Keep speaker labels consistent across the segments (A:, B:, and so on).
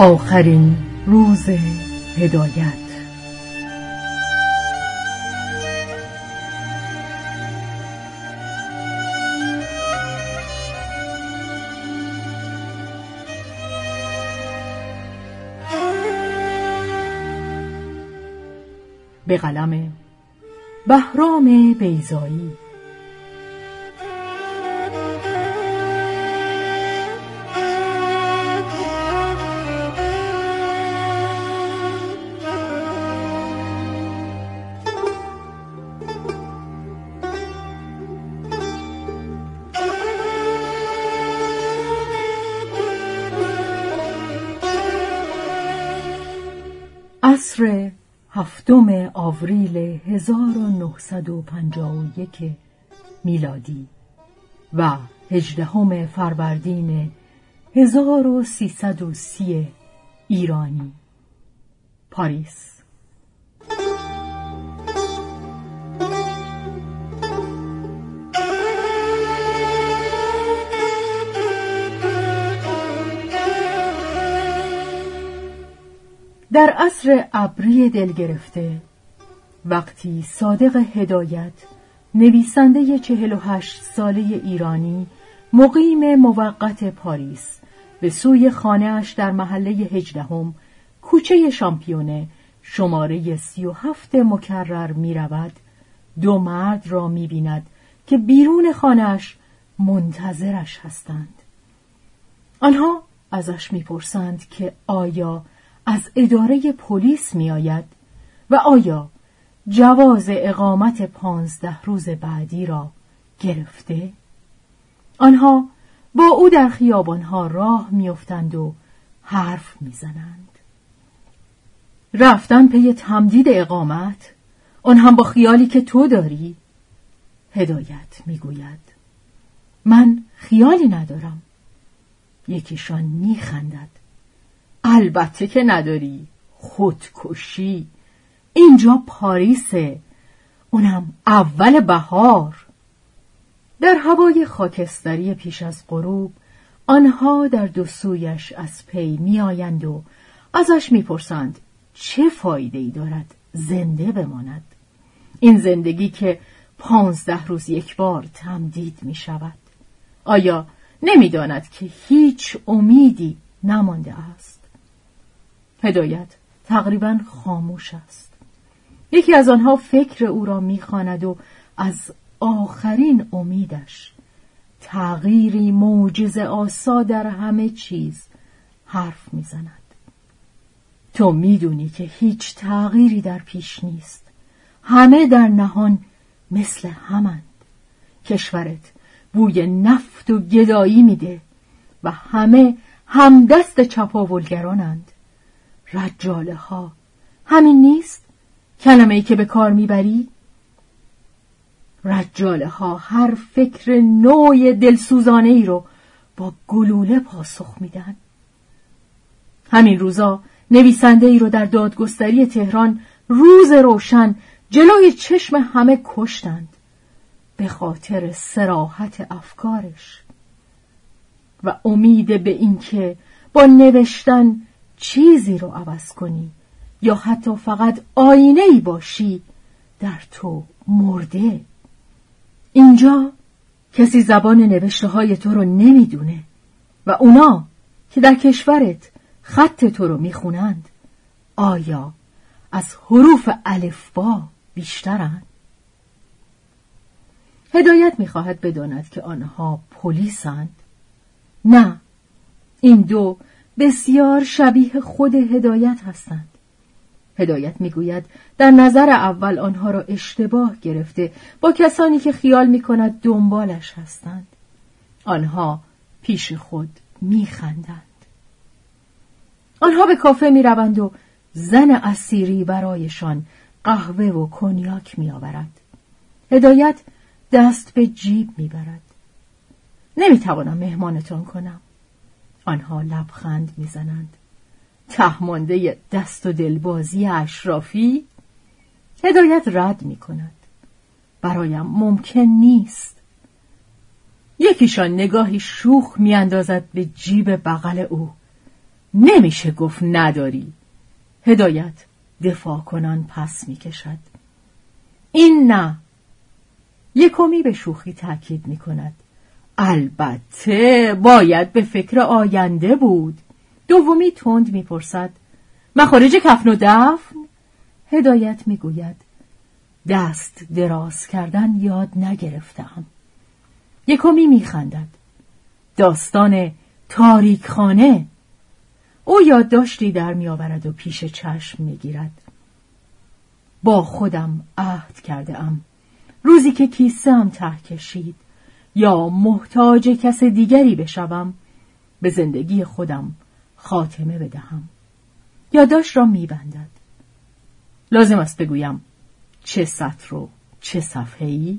A: آخرین روز هدایت. به قلم بهرام بیزایی آوریل 1951 میلادی و هجدهم فروردین 1330 ایرانی. پاریس. در عصر ابری دل گرفته وقتی صادق هدایت نویسنده چهل و هشت ساله ایرانی مقیم موقت پاریس به سوی خانهاش در محله هجدهم کوچه شامپیونه شماره سی و هفت مکرر می رود دو مرد را می بیند که بیرون خانهاش منتظرش هستند. آنها ازش می‌پرسند که آیا از اداره پلیس می آید و آیا جواز اقامت پانزده روز بعدی را گرفته؟ آنها با او در خیابانها راه میافتند و حرف می‌زنند. رفتن پی تمدید اقامت آن هم با خیالی که تو داری هدایت می‌گوید من خیالی ندارم یکیشان میخندد البته که نداری خودکشی اینجا پاریسه. اونم اول بهار. در هوای خاکستری پیش از غروب آنها در دو سویش از پی میآیند و ازش می‌پرسند چه فایده ای دارد زنده بماند. این زندگی که پانزده روز یک بار تمدید می شود آیا نمی‌داند که هیچ امیدی نمانده است؟ هدایت تقریبا خاموش است. یکی از آنها فکر او را می‌خواند و از آخرین امیدش تغییری موجز آسا در همه چیز حرف می‌زند. تو می‌دونی که هیچ تغییری در پیش نیست. همه در نهان مثل همند. کشورت بوی نفت و گدایی میده و همه همدست چپاولگرانند. رجاله ها همین نیست؟ کلمه ای که به کار می‌بری؟ رجاله ها هر فکر نوع دلسوزانه ای رو با گلوله پاسخ میدن. همین روزا نویسنده ای رو در دادگستری تهران روز روشن جلوی چشم همه کشتند به خاطر سراحت افکارش. و امید به اینکه با نوشتن چیزی رو عوض کنی. یا حتی فقط آینه ای باشی در تو مرده اینجا کسی زبان نوشته های تو رو نمی‌دونه و اونا که در کشورت خط تو رو می‌خونند آیا از حروف الفبا بیشترند؟ هدایت می‌خواهد بداند که آنها پلیسند؟ نه این دو بسیار شبیه خود هدایت هستند. هدایت می‌گوید در نظر اول آنها را اشتباه گرفته با کسانی که خیال می کند دنبالش هستند. آنها پیش خود میخندند. آنها به کافه می روند و زن اسیری برایشان قهوه و کنیاک می آورد. هدایت دست به جیب می برد. نمی توانم مهمانتان کنم. آنها لبخند می‌زنند تهمانده دست و دلبازی اشرافی هدایت رد می کند برایم ممکن نیست. یکیشان نگاهی شوخ میاندازد به جیب بغل او. نمیشه گفت نداری. هدایت دفاع کنان پس می‌کشد. این نه. یکمی به شوخی تاکید می کند البته باید به فکر آینده بود. دومی تند می‌پرسد. مخارج کفن و دفن؟ هدایت می‌گوید. دست دراز کردن یاد نگرفتم. یکمی میخندد. داستان تاریک خانه او یادداشتی در میآورد و پیش چشم می‌گیرد. با خودم عهد کرده ام روزی که کیسه هم ته کشید. یا محتاج کس دیگری بشوم به زندگی خودم خاتمه بدهم یادداشت را میبندد لازم است بگویم چه سطر و چه صفحه ای؟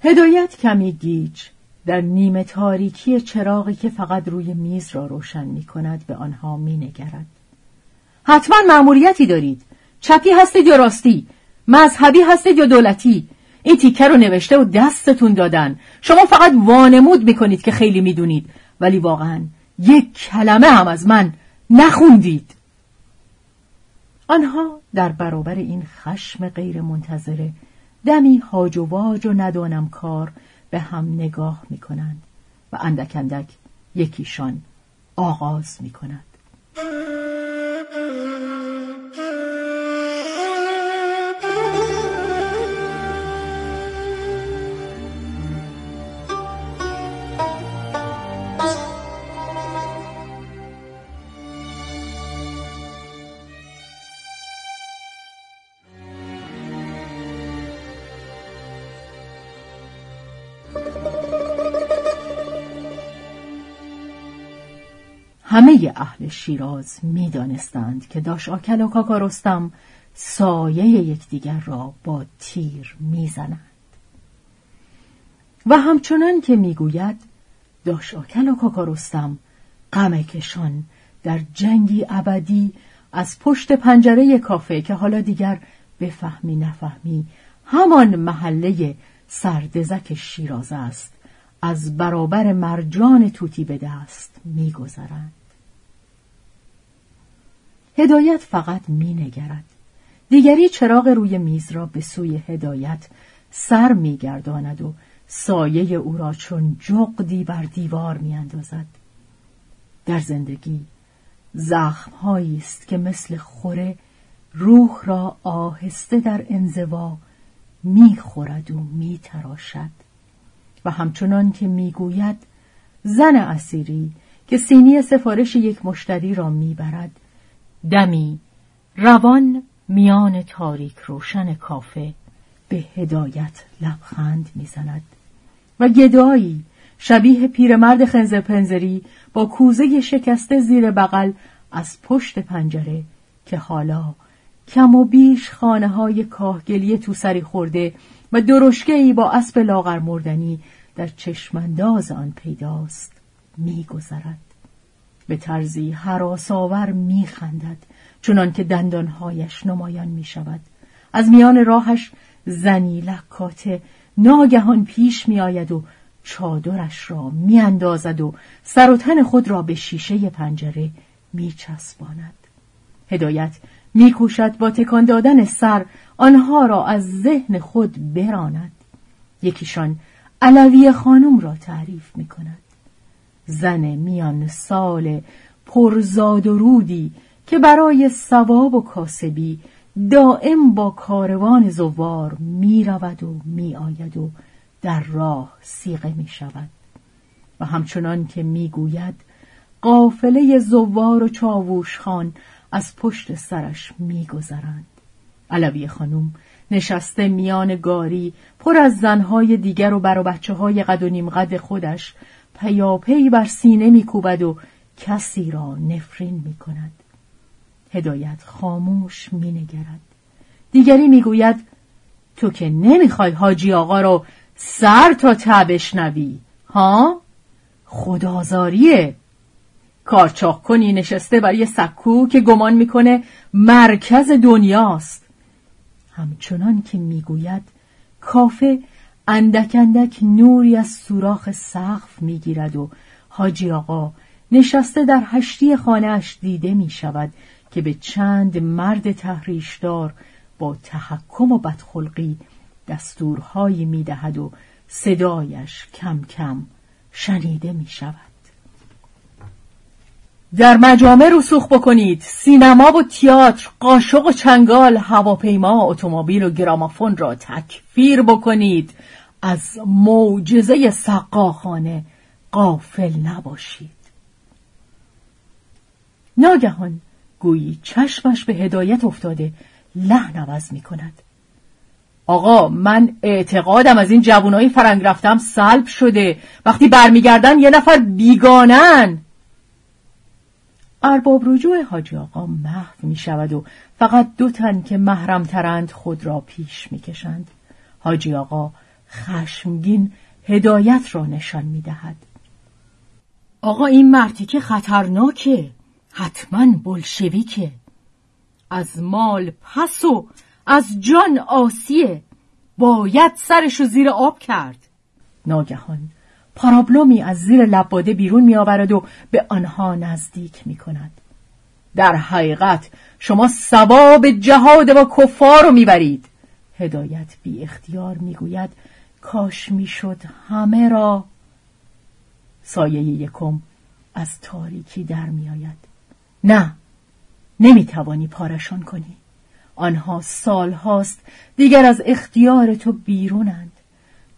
A: هدایت کمی گیج در نیمه تاریکی چراغی که فقط روی میز را روشن می کند به آنها می نگرد. حتما مأموریتی دارید. چپی هستید یا راستی؟ مذهبی هستید یا دولتی؟ این تیکه رو نوشته و دستتون دادن. شما فقط وانمود می‌کنید که خیلی می‌دونید ولی واقعا یک کلمه هم از من نخوندید. آنها در برابر این خشم غیر منتظره دمی هاج و واج و ندانم کار به هم نگاه می کنند و اندک اندک یکیشان آغاز می کند. همه اهل شیراز می‌دانستند که داش آکل و کاکا رستم سایه یکدیگر را با تیر می‌زنند. و همچنان که می‌گوید داش آکل و کاکا رستم غم کشان در جنگی ابدی از پشت پنجره کافه که حالا دیگر بفهمی نفهمی همان محله سردزک شیراز است از برابر مرجان توتی به دست میگذرند. هدایت فقط مینگرد. دیگری چراغ روی میز را به سوی هدایت سر میگرداند و سایه او را چون جغدی بر دیوار میاندازد. در زندگی زخمهایی است که مثل خوره روح را آهسته در انزوا می‌خورد و میتراشد. و همچنان که می‌گوید زن اسیری که سینی سفارش یک مشتری را می‌برد دمی. روان میان تاریک روشن کافه به هدایت لبخند می‌زند. و گدایی شبیه پیرمرد خنزر پنزری با کوزه شکسته زیر بغل از پشت پنجره که حالا کم و بیش خانه های کاهگلی تو سری خورده و درشکه ای با اسب لاغر مردنی در چشمانداز آن پیداست میگذرد. به طرزی حراساور میخندد چنان که دندانهایش نمایان می شود. از میان راهش زنی لکاته ناگهان پیش می آید و چادرش را می اندازد و سر و تن خود را به شیشه پنجره می چسباند. هدایت می کوشد با تکان دادن سر آنها را از ذهن خود براند. یکیشان علوی خانم را تعریف می کند. زن میان سال پرزاد و رودی که برای ثواب و کاسبی دائم با کاروان زوار می رود و می آید و در راه سیغه می شود و همچنان که می گوید قافله زوار و چاووش خان از پشت سرش می گذرند. علوی خانم نشسته میان گاری پر از زنهای دیگر و بر بچه های قد و نیم قد خودش پیاپی بر سینه میکوبد و کسی را نفرین می کند. هدایت خاموش مینگرد. دیگری می‌گوید تو که نمی‌خوای حاجی آقا رو سر تا تبش نوی ها؟ خدازاریه. کارچاخ کنی نشسته بر یه سکو که گمان می‌کنه مرکز دنیاست. همچنان که می‌گوید کافه اندک اندک نوری از سوراخ سقف می‌گیرد و حاجی آقا نشسته در هشتی خانهاش دیده می شود که به چند مرد تحریشدار با تحکم و بدخلقی دستورهایی می دهد و صدایش کم کم شنیده می شود. در مجامع رسوخ بکنید سینما و تئاتر قاشق و چنگال هواپیما اتومبیل و گرامافون را تکفیر بکنید از معجزه سقاخانه قافل نباشید. ناگهان گویی چشمش به هدایت افتاده لحن عوض می کند. آقا من اعتقادم از این جوانای فرنگ رفتم سلب شده. وقتی برمیگردن یه نفر بیگانن. ارباب رجوع حاجی آقا محو می شود و فقط دو تن که محرم ترند خود را پیش می کشند. حاجی آقا خشمگین هدایت را نشان می دهد. آقا این مرتی که خطرناکه حتما بلشویکه. از مال پس و از جان آسیه. باید سرشو زیر آب کرد. ناگهان پارابلومی از زیر لباده بیرون می آورد و به آنها نزدیک می کند. در حقیقت شما سباب جهاد و کفار رو می‌برید. هدایت بی اختیار می‌گوید. کاش می‌شد همه را سایه یکم از تاریکی در میآید. نه نمی‌توانی پارشان کنی. آنها سال هاست دیگر از اختیار تو بیرونند.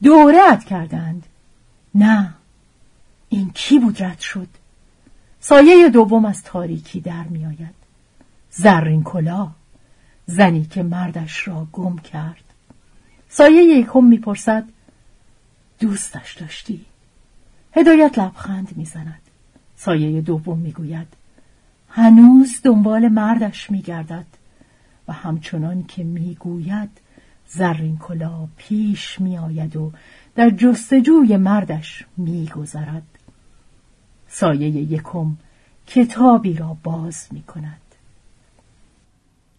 A: دورت کردند. نه این کی بود رد شد؟ سایه دوم از تاریکی در میآید. زرین کلا زنی که مردش را گم کرد. سایه یکم می‌پرسد دوستش داشتی؟ هدایت لبخند می‌زند. سایه دوم می‌گوید هنوز دنبال مردش میگردد. و همچنان که می‌گوید زرین کلا پیش میآید و در جستجوی مردش میگذرد. سایه یکم کتابی را باز می کند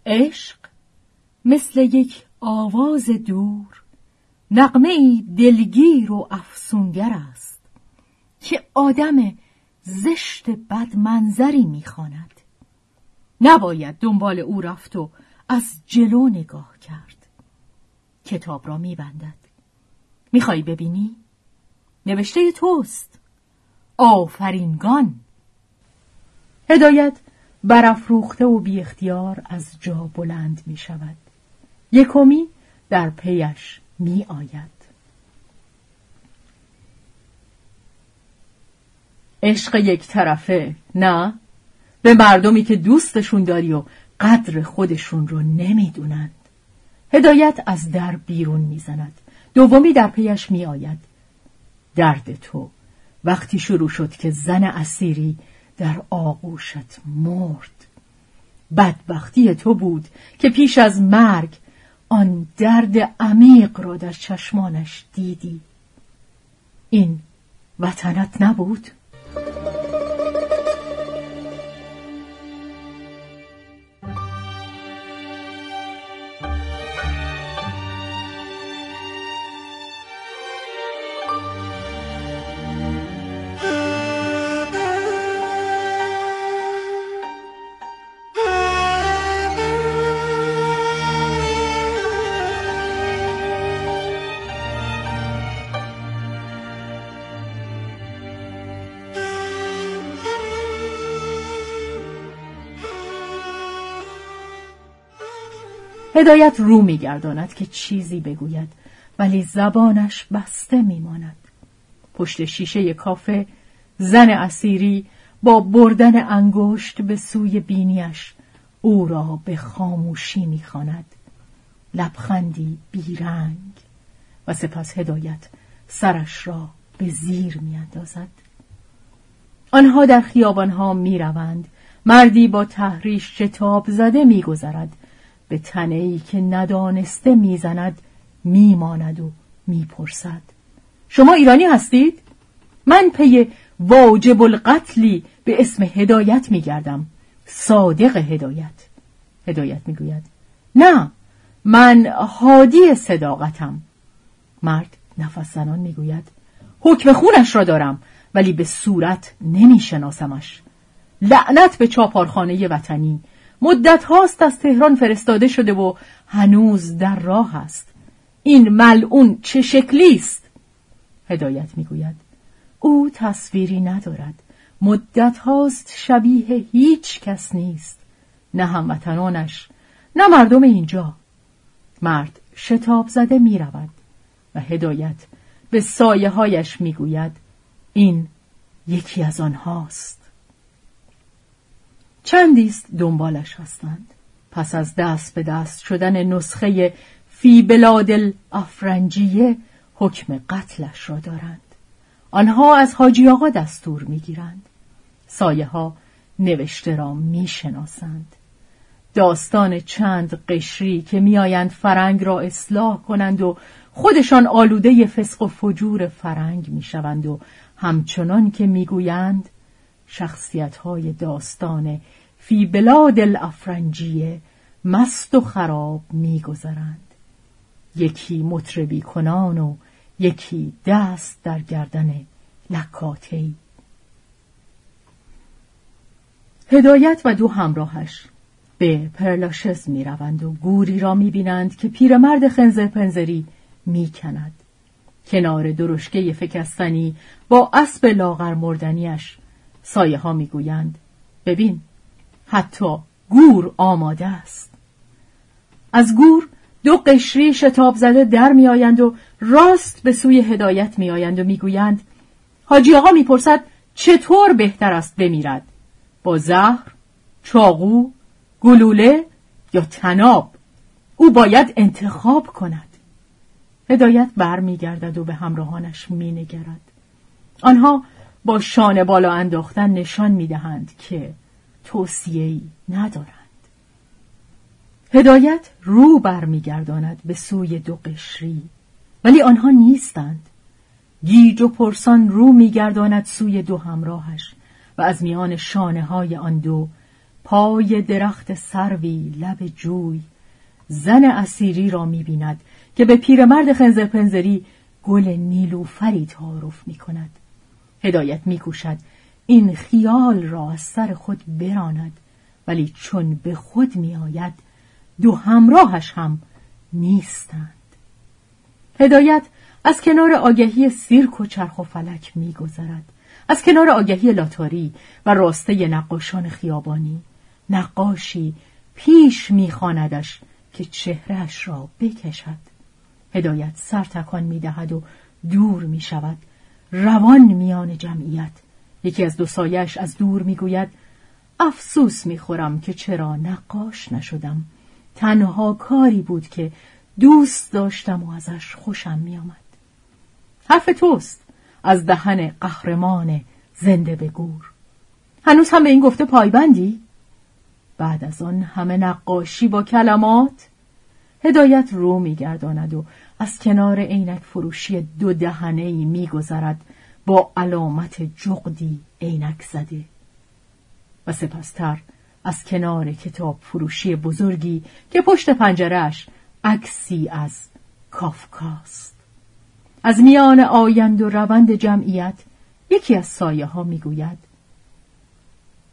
A: عشق مثل یک آواز دور. نقمه دلگیر و افسونگر است که آدم زشت بدمنظری می‌خواند. نباید دنبال او رفت و از جلو نگاه کرد. کتاب را میبندد. میخوایی ببینی؟ نوشته توست. آفرینگان. هدایت برافروخته و بی اختیار از جا بلند می شود یکمی در پیش می آید. عشق یک طرفه نه؟ به مردمی که دوستشون داری و قدر خودشون رو نمی‌دونند. هدایت از در بیرون می‌زند. دومی در پیش می آید. درد تو. وقتی شروع شد که زن اسیری در آغوشت مرد. بدبختی تو بود که پیش از مرگ آن درد عمیق را در چشمانش دیدی این وطنت نبود؟ هدایت رو میگرداند که چیزی بگوید ولی زبانش بسته میماند. پشت شیشه کافه زن اسیری با بردن انگشت به سوی بینیش او را به خاموشی می‌خواند. لبخندی بیرنگ و سپس هدایت سرش را به زیر میاندازد. آنها در خیابانها می‌روند. مردی با تحریش شتاب زده میگذرد. به تنه ای که ندانسته می‌زند میماند و می‌پرسد. شما ایرانی هستید؟ من پی واجب القتلی به اسم هدایت میگردم. صادق هدایت. هدایت می‌گوید. نه من حادی صداقتم. مرد نفس زنان می‌گوید. حکم خونش را دارم ولی به صورت نمیشناسمش. لعنت به چاپارخانه وطنی. مدت هاست از تهران فرستاده شده و هنوز در راه است. این ملعون چه شکلی است؟ هدایت می‌گوید. او تصویری ندارد. مدت هاست شبیه هیچ کس نیست. نه هموطنانش نه مردم اینجا. مرد شتاب زده می رود و هدایت به سایه هایش می گوید این یکی از آنهاست. چندیست دنبالش هستند؟ پس از دست به دست شدن نسخه فی بلادل افرنجیه حکم قتلش را دارند. آنها از حاجی آقا دستور می‌گیرند. سایه ها نوشته را می‌شناسند. داستان چند قشری که میآیند فرنگ را اصلاح کنند و خودشان آلوده فسق و فجور فرنگ می‌شوند و همچنان که می‌گویند شخصیت های داستان فی بلاد الافرنجیه مست و خراب میگذرند یکی مطربی کنان و یکی دست در گردن لکاتی هدایت و دو همراهش به پرلاشز می روند و گوری را می بینند که پیرمرد خنزر پنزری می کند. کنار درشکه فکستنی با اسب لاغر مردنیش سایه ها می گویند ببین حتی گور آماده است. از گور دو قشری شتاب زده در می آیند و راست به سوی هدایت می آیند و می گویند حاجی آقا می پرسد چطور بهتر است بمیرد؟ با زهر، چاقو، گلوله یا تناب او باید انتخاب کند. هدایت برمیگردد و به همراهانش مینگرد. آنها با شانه بالا انداختن نشان می‌دهند که توصیه‌ای ندارند هدایت رو برمیگرداند به سوی دو قشری ولی آنها نیستند گیج و پرسان رو میگرداند سوی دو همراهش و از میان شانه های آن دو پای درخت سروی لب جوی زن اسیری را می‌بیند که به پیرمرد خنزر پنزری گل نیلوفری تعارف می کند. هدایت میکوشد. این خیال را از سر خود براند. ولی چون به خود میآید دو همراهش هم نیستند. هدایت از کنار آگهی سیرک و چرخ و فلک میگذرد. از کنار آگهی لاتاری و راسته نقاشان خیابانی. نقاشی پیش میخواندش که چهرهش را بکشد. هدایت سر تکان می‌دهد و دور می‌شود. روان میان جمعیت. یکی از دو سایش از دور می‌گوید افسوس می‌خورم که چرا نقاش نشدم. تنها کاری بود که دوست داشتم و ازش خوشم میآمد حرف توست. از دهن قهرمان زنده به گور. هنوز هم به این گفته پایبندی؟ بعد از آن همه نقاشی با کلمات هدایت رو میگرداند و از کنار عینک فروشی دو دهنه ای میگذرد با علامت جغدی عینک زده. و سپستر از کنار کتاب فروشی بزرگی که پشت پنجرش عکسی از کافکاست. از میان آیند و روند جمعیت یکی از سایه ها می‌گوید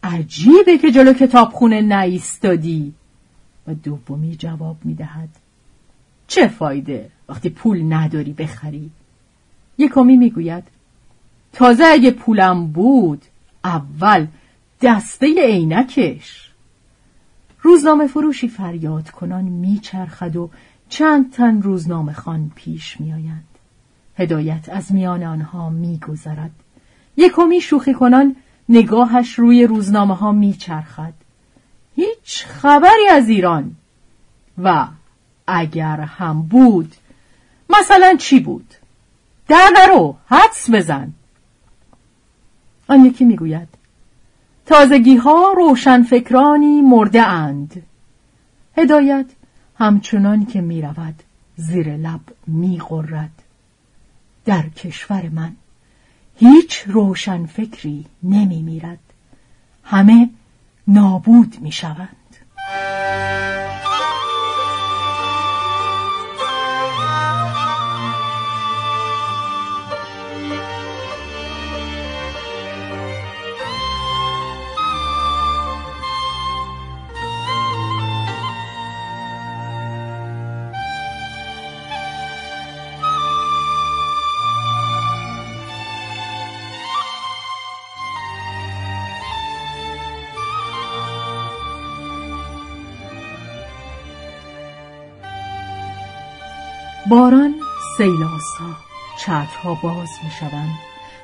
A: عجیبه که جلو کتابخونه نایستادی. و دومی جواب می‌دهد چه فایده وقتی پول نداری بخری؟ یکمی می‌گوید تازه اگه پولم بود اول دسته عینکش. روزنامه فروشی فریاد کنان میچرخد و چند تن روزنامه خان پیش میآیند. هدایت از میان آنها میگذرد. یکمی شوخی کنان نگاهش روی روزنامه ها میچرخد. هیچ خبری از ایران و اگر هم بود. مثلا چی بود؟ در نرو حدس بزن. آن یکی می‌گوید تازگی ها روشن فکرانی مرده اند هدایت همچنان که می‌رود زیر لب میغرد در کشور من هیچ روشن فکری نمی میرد. همه نابود می شوند. باران سیلاسا چترها باز می شوند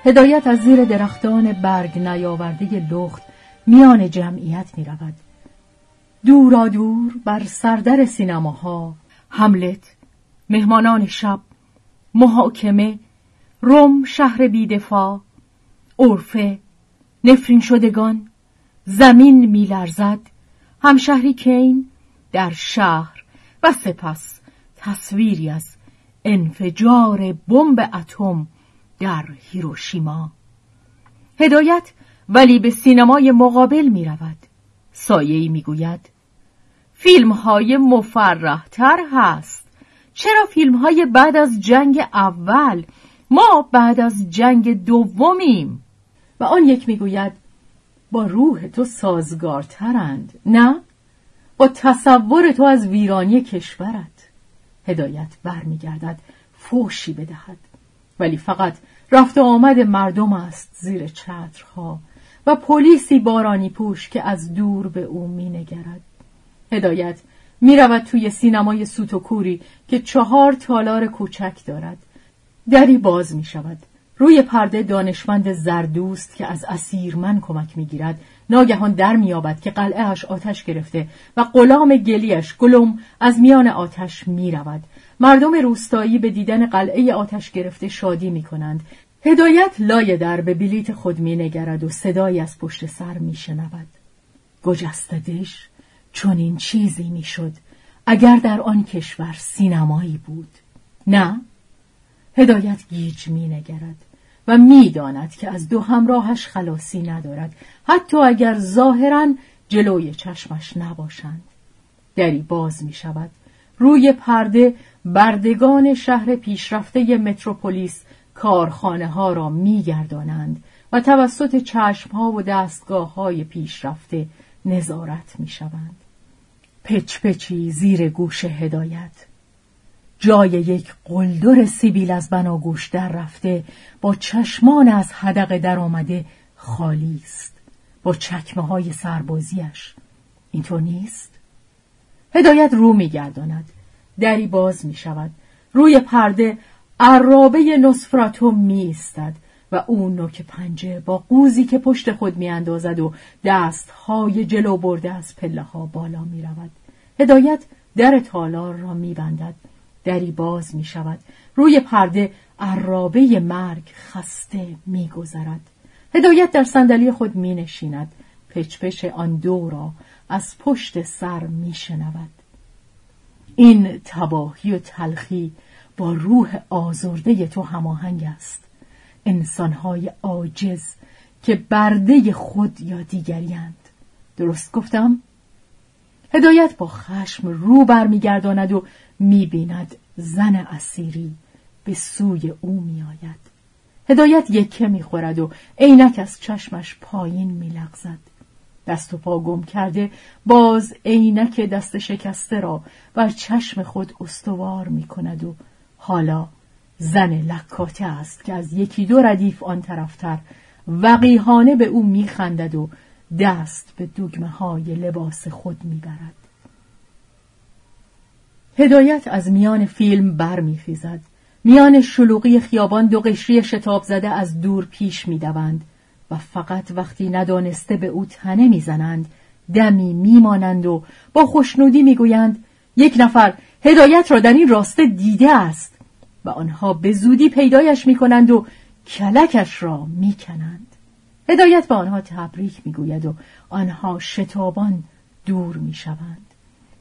A: هدایت از زیر درختان برگ نیاورده لخت میان جمعیت می رود دورا دور بر سردر سینماها هملت مهمانان شب محاکمه روم شهر بیدفاع عرفه نفرین شدگان زمین میلرزد. همشهری کین در شهر و سپس تصویری از انفجار بمب اتم در هیروشیما. هدایت ولی به سینمای مقابل می رود سایه می گوید فیلم های مفرح تر هست. چرا فیلم های بعد از جنگ اول ما بعد از جنگ دومیم؟ و آن یک می‌گوید با روح تو سازگارترند نه؟ با تصور تو از ویرانی کشورت. هدایت برمیگردد فوشی بدهد. ولی فقط رفت آمد مردم است زیر چترها و پلیسی بارانی پوش که از دور به او مینگرد. هدایت می‌رود توی سینمای سوتوکوری که چهار تالار کوچک دارد. دری باز می شود روی پرده دانشمند زردوست که از اسیرمن کمک می‌گیرد. ناگهان در مییابد که قلعهاش آتش گرفته و غلام گلیش گلوم از میان آتش می‌رود مردم روستایی به دیدن قلعه آتش گرفته شادی می کنند. هدایت لای در به بلیت خود می نگرد و صدایی از پشت سر می شنود. گجستدش چون این چیزی می اگر در آن کشور سینمایی بود. نه؟ هدایت گیج می نگرد و می‌داند که از دو همراهش خلاصی ندارد حتی اگر ظاهرا جلوی چشمش نباشند. دری باز می شود. روی پرده بردگان شهر پیشرفته متروپولیس کارخانه ها را میگردانند و توسط چشم ها و دستگاه های پیشرفته نظارت می شوند. پچ پچی زیر گوش هدایت جای یک قلدر سیبیل از بناگوش در رفته با چشمان از هدق در آمده خالی است با چکمه های سربازیش اینطور نیست؟ هدایت رو میگرداند دری باز می شود روی پرده عرابه نصفراتو می ایستد و او نوک پنجه با قوزی که پشت خود می اندازد و دستهای جلو برده از پله ها بالا می رود. هدایت در تالار را می بندد. دری باز می شود. روی پرده عرابه مرگ خسته می گذرد. هدایت در صندلی خود می نشیند. پچپش آن دو را از پشت سر می شنود. این تباهی و تلخی با روح آزرده تو هماهنگ است انسانهای عاجز که برده خود یا دیگریند درست گفتم؟ هدایت با خشم رو برمیگرداند و می‌بیند زن اسیری به سوی او میآید هدایت یکه می‌خورد و عینک از چشمش پایین میلغزد دست و پا گم کرده باز عینک دست شکسته را بر چشم خود استوار می کند و حالا زن لکاته است که از یکی دو ردیف آن طرفتر وقیهانه به او میخندد و دست به دگمه های لباس خود می‌برد. هدایت از میان فیلم برمیخیزد. میان شلوغی خیابان دو قشری شتاب زده از دور پیش می‌دوند و فقط وقتی ندانسته به او تنه می‌زنند دمی میمانند و با خوشنودی می‌گویند یک نفر هدایت را در این راسته دیده است و آنها به زودی پیدایش می‌کنند و کلکش را می‌کنند هدایت به آنها تبریک می‌گوید و آنها شتابان دور می‌شوند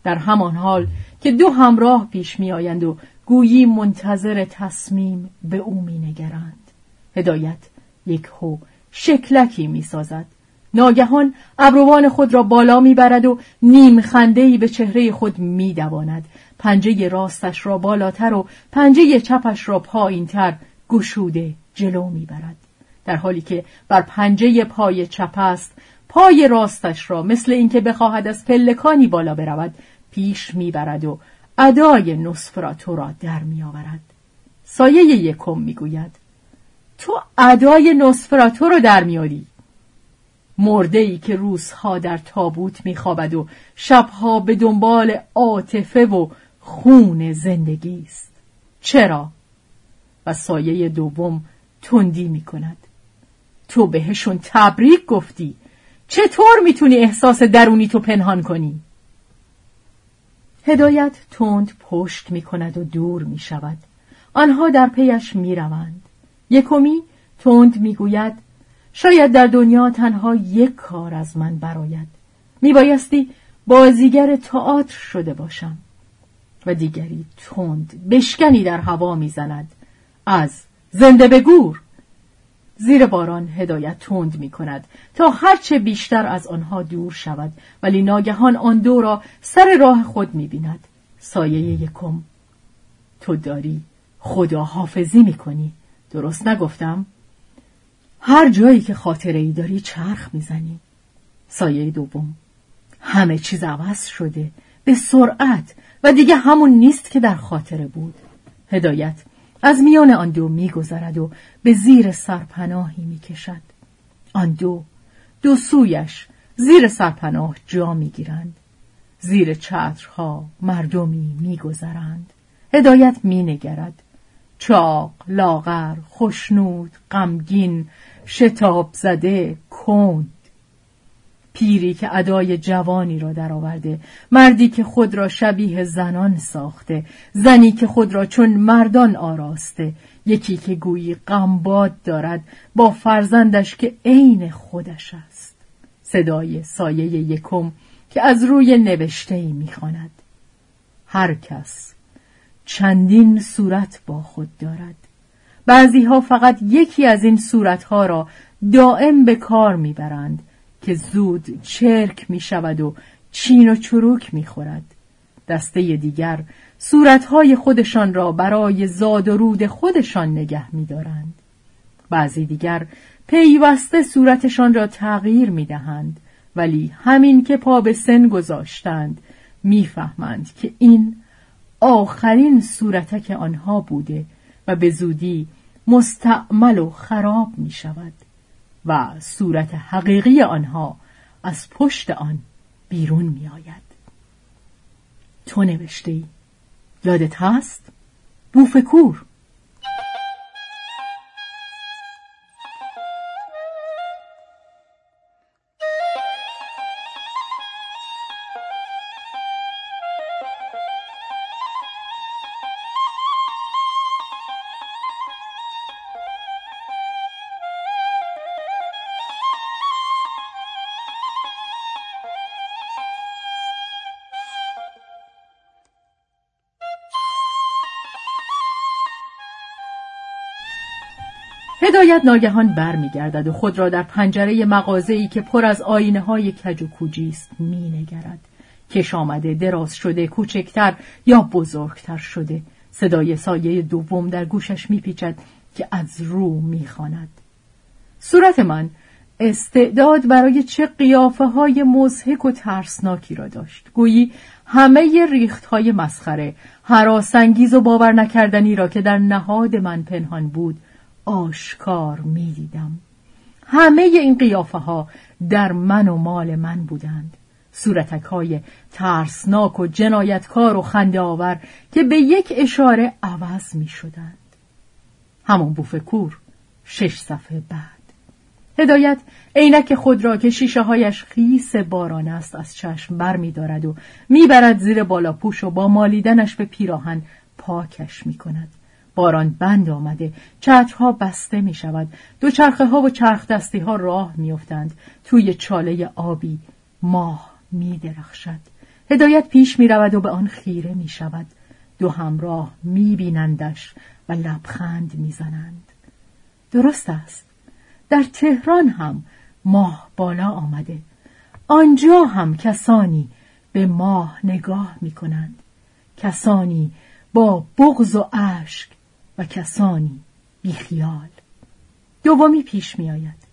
A: در همان حال که دو همراه پیش میآیند و گویی منتظر تصمیم به او مینگرند. هدایت یک هو شکلکی می‌سازد. ناگهان ابروان خود را بالا می‌برد و نیم خندهای به چهره خود میدواند. پنجه راستش را بالاتر و پنجه چپش را پایینتر گشوده جلو می‌برد. در حالی که بر پنجه پای چپ است پای راستش را مثل اینکه بخواهد از پلکانی بالا برود پیش می‌برد و ادای نصفراتو را در میآورد. سایه یکم می‌گوید تو ادای نصفراتو رو در میاری مرده ای که روزها در تابوت میخوابد و شبها به دنبال عاطفه و خون زندگی است. چرا؟ و سایه دوم تندی می کند تو بهشون تبریک گفتی. چطور می‌تونی احساس درونی تو پنهان کنی؟ هدایت تند پشت می کند و دور می شود. آنها در پیش می روند. یکمی تند می گوید شاید در دنیا تنها یک کار از من براید. می بایستی بازیگر تئاتر شده باشم. و دیگری تند بشکنی در هوا می‌زند از زنده به گور زیر باران هدایت تند می کند تا هرچه بیشتر از آنها دور شود ولی ناگهان آن دو را سر راه خود می بیند سایه یکم. تو داری خدا حافظی می کنی درست نگفتم؟ هر جایی که خاطره ای داری چرخ می‌زنی. سایه دوم. همه چیز عوض شده. به سرعت. و دیگه همون نیست که در خاطره بود. هدایت. از میان آن دو میگذرد و به زیر سرپناهی می‌کشد. آن دو دو سویش زیر سرپناه جا می‌گیرند. زیر چترها مردمی میگذرند. هدایت مینگرد. چاق لاغر خشنود غمگین شتاب زده کند. پیری که ادای جوانی را درآورده مردی که خود را شبیه زنان ساخته زنی که خود را چون مردان آراسته یکی که گویی غمباد دارد با فرزندش که عین خودش است. صدای سایه یکم که از روی نوشته ای می‌خواند. هر کس چندین صورت با خود دارد. بعضی ها فقط یکی از این صورتها را دائم به کار می‌برند. که زود چرک می شود و چین و چروک می خورد. دسته دیگر صورتهای خودشان را برای زاد و رود خودشان نگه می دارند. بعضی دیگر پیوسته صورتشان را تغییر می دهند ولی همین که پا به سن گذاشتند می‌فهمند که این آخرین صورتک آنها بوده و به زودی مستعمل و خراب می شود. و صورت حقیقی آنها از پشت آن بیرون می آید. تو نوشته یادت هست؟ بوفکور ناگهان برمیگردد و خود را در پنجره مغازه‌ای که پر از آینه های کج و کوجی است مینگرد. کش آمده دراز شده کوچکتر یا بزرگتر شده. صدای سایه دوم در گوشش میپیچد که از رو می‌خواند. صورت من استعداد برای چه قیافه های مزهک و ترسناکی را داشت. گویی همه ریخت های مسخره حراسنگیز و باور نکردنی را که در نهاد من پنهان بود آشکار می دیدم. همه این قیافه ها در من و مال من بودند. صورتک های ترسناک و جنایتکار و خنده آور که به یک اشاره عوض می شدند. همون بوفکور شش صفحه بعد. هدایت عینک خود را که شیشه هایش خیس باران است از چشم بر می دارد و می‌برد زیر بالاپوش و با مالیدنش به پیراهن پاکش می کند. باران بند آمده. چترها بسته می شود دو چرخه ها و چرخ دستی ها راه می افتند. توی چاله آبی ماه می درخشد هدایت پیش می رود و به آن خیره می شود دو همراه می بینندش و لبخند می زنند درست است. در تهران هم ماه بالا آمده. آنجا هم کسانی به ماه نگاه می کنند کسانی با بغض و اشک و کسانی بیخیال دومی پیش می آید.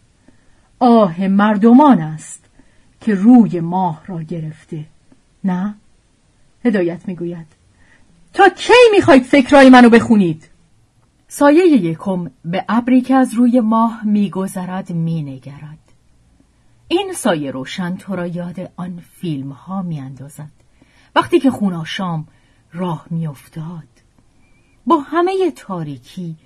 A: آه مردمان است که روی ماه را گرفته. نه؟ هدایت می‌گوید تا کی می‌خواید فکرای منو بخونید؟ سایه یکم به ابری که از روی ماه میگذرد مینگرد این سایه روشن تو را یاد آن فیلم ها میاندازد وقتی که خوناشام راه میافتاد با همه تاریکی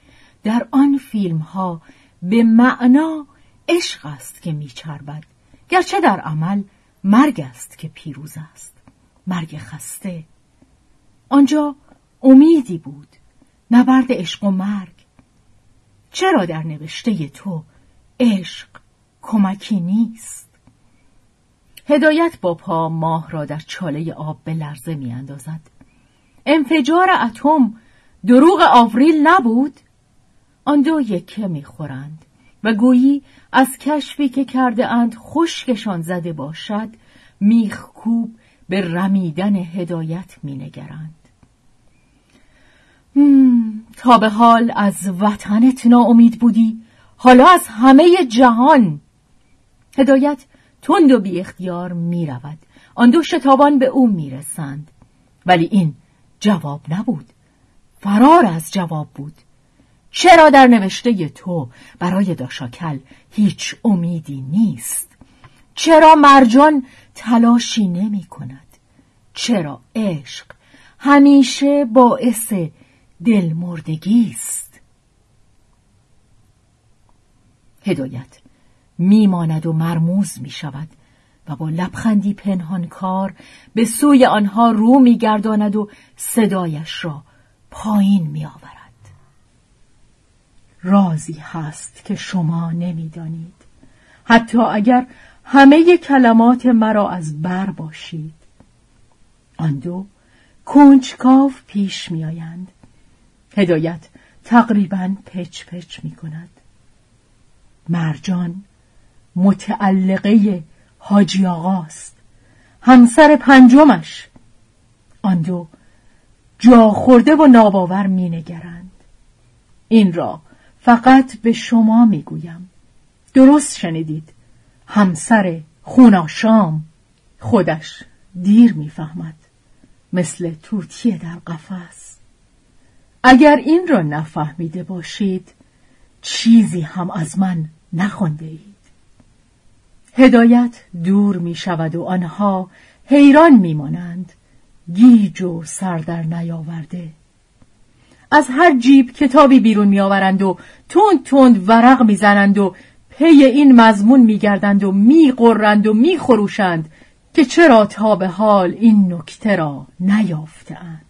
A: در آن فیلم ها به معنا عشق است که میچربد. گرچه در عمل مرگ است که پیروز است. مرگ خسته. آنجا امیدی بود. نبرد عشق و مرگ. چرا در نوشته تو عشق کمکی نیست؟ هدایت با پا ماه را در چاله آب به لرزه می اندازد. انفجار اتم دروغ آوریل نبود؟ آن دو یکه می‌خورند و گویی از کشفی که کرده اند خشکشان زده باشد میخکوب به رمیدن هدایت مینگرند. تا به حال از وطنت ناامید بودی حالا از همه جهان هدایت تند و بی اختیار می رود. آن دو شتابان به او می رسند. ولی این جواب نبود. فرار از جواب بود. چرا در نوشته تو برای داشاکل هیچ امیدی نیست؟ چرا مرجان تلاشی نمی کند؟ چرا عشق همیشه باعث دلمردگی است؟ هدایت میماند و مرموز می شود و با لبخندی پنهانکار به سوی آنها رو میگرداند و صدایش را پایین می آورد. رازی هست که شما نمی‌دانید. حتی اگر همه کلمات مرا از بر باشید. آن دو کنجکاو پیش میآیند. هدایت تقریبا پچ پچ می کند مرجان متعلقه حاجی آقاست. همسر پنجمش. آن دو جا خورده و ناباور مینگرند این را فقط به شما می‌گویم درست شنیدید. همسر خوناشام خودش دیر می‌فهمد مثل توتی در قفس. اگر این را نفهمیده باشید چیزی هم از من نخونده اید. هدایت دور می شود و آنها حیران میمانند گیج و سر در نیاورده. از هر جیب کتابی بیرون میآورند و تند تند ورق می‌زنند و پی این مضمون میگردند و میقرند و میخروشند که چرا تا به حال این نکته را نیافتند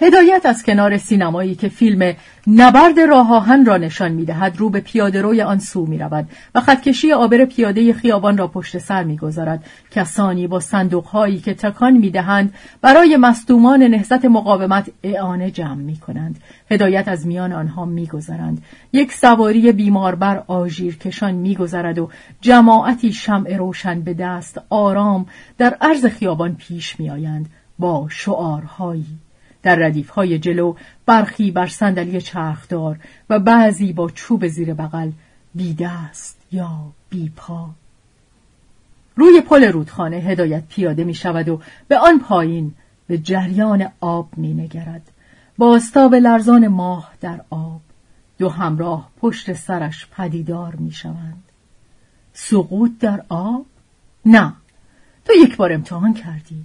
A: هدایت از کنار سینمایی که فیلم نبرد راه را نشان می‌دهد رو به پیاده روی آن سو می رود و خطکشی آبر پیاده خیابان را پشت سر می‌گذارد. کسانی با صندوقهایی که تکان می‌دهند برای مصدومان نهضت مقاومت اعانه جمع می کنند هدایت از میان آنها میگذرند. یک سواری بیمار بر آژیر کشان میگذرد و جماعتی شمع روشن به دست آرام در عرض خیابان پیش میآیند. با شعارهایی در ردیف های جلو برخی بر صندلی چرخدار و بعضی با چوب زیر بغل بی دست یا بی پا روی پل رودخانه هدایت پیاده می شود و به آن پایین به جریان آب می نگرد. با استاب لرزان ماه در آب دو همراه پشت سرش پدیدار می شوند. سقوط در آب؟ نه تو یک بار امتحان کردی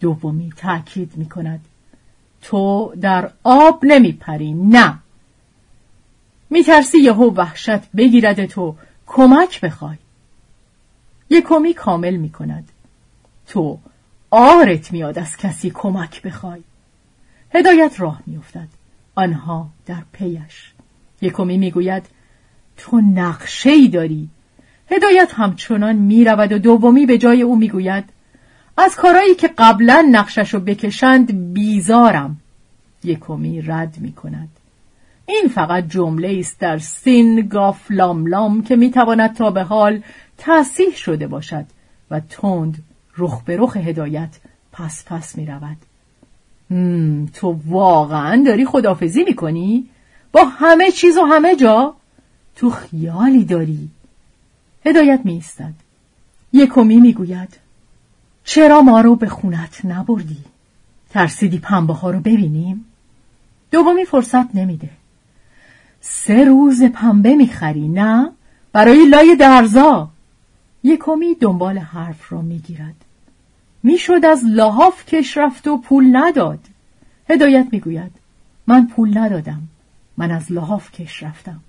A: دومی تأکید می کند تو در آب نمیپری نه. میترسی یهو وحشت بگیرد تو کمک بخوای. یکمی کامل می‌کند. تو آرت میاد از کسی کمک بخوای. هدایت راه میافتد آنها در پیش. یکمی می‌گوید تو نقشه ای داری. هدایت همچنان می‌رود و دومی به جای او می‌گوید از کارایی که قبلا نقشش رو بکشند بیزارم یکمی رد می کند. این فقط جمله است در سین گاف لام لام که می تواند تا به حال تصیح شده باشد و تند رخ به رخ هدایت پس پس می رود. تو واقعا داری خدافزی می کنی؟ با همه چیز و همه جا؟ تو خیالی داری؟ هدایت می ایستد. یکمی می گوید چرا ما رو به خونت نبردی؟ ترسیدی پنبه ها رو ببینیم؟ دومی فرصت نمیده. سه روز پنبه می‌خری نه؟ برای لای درزا یکمی دنبال حرف را می‌گیرد. می‌شد از لاحاف کش رفت و پول نداد. هدایت می‌گوید من پول ندادم من از لحاف کش رفتم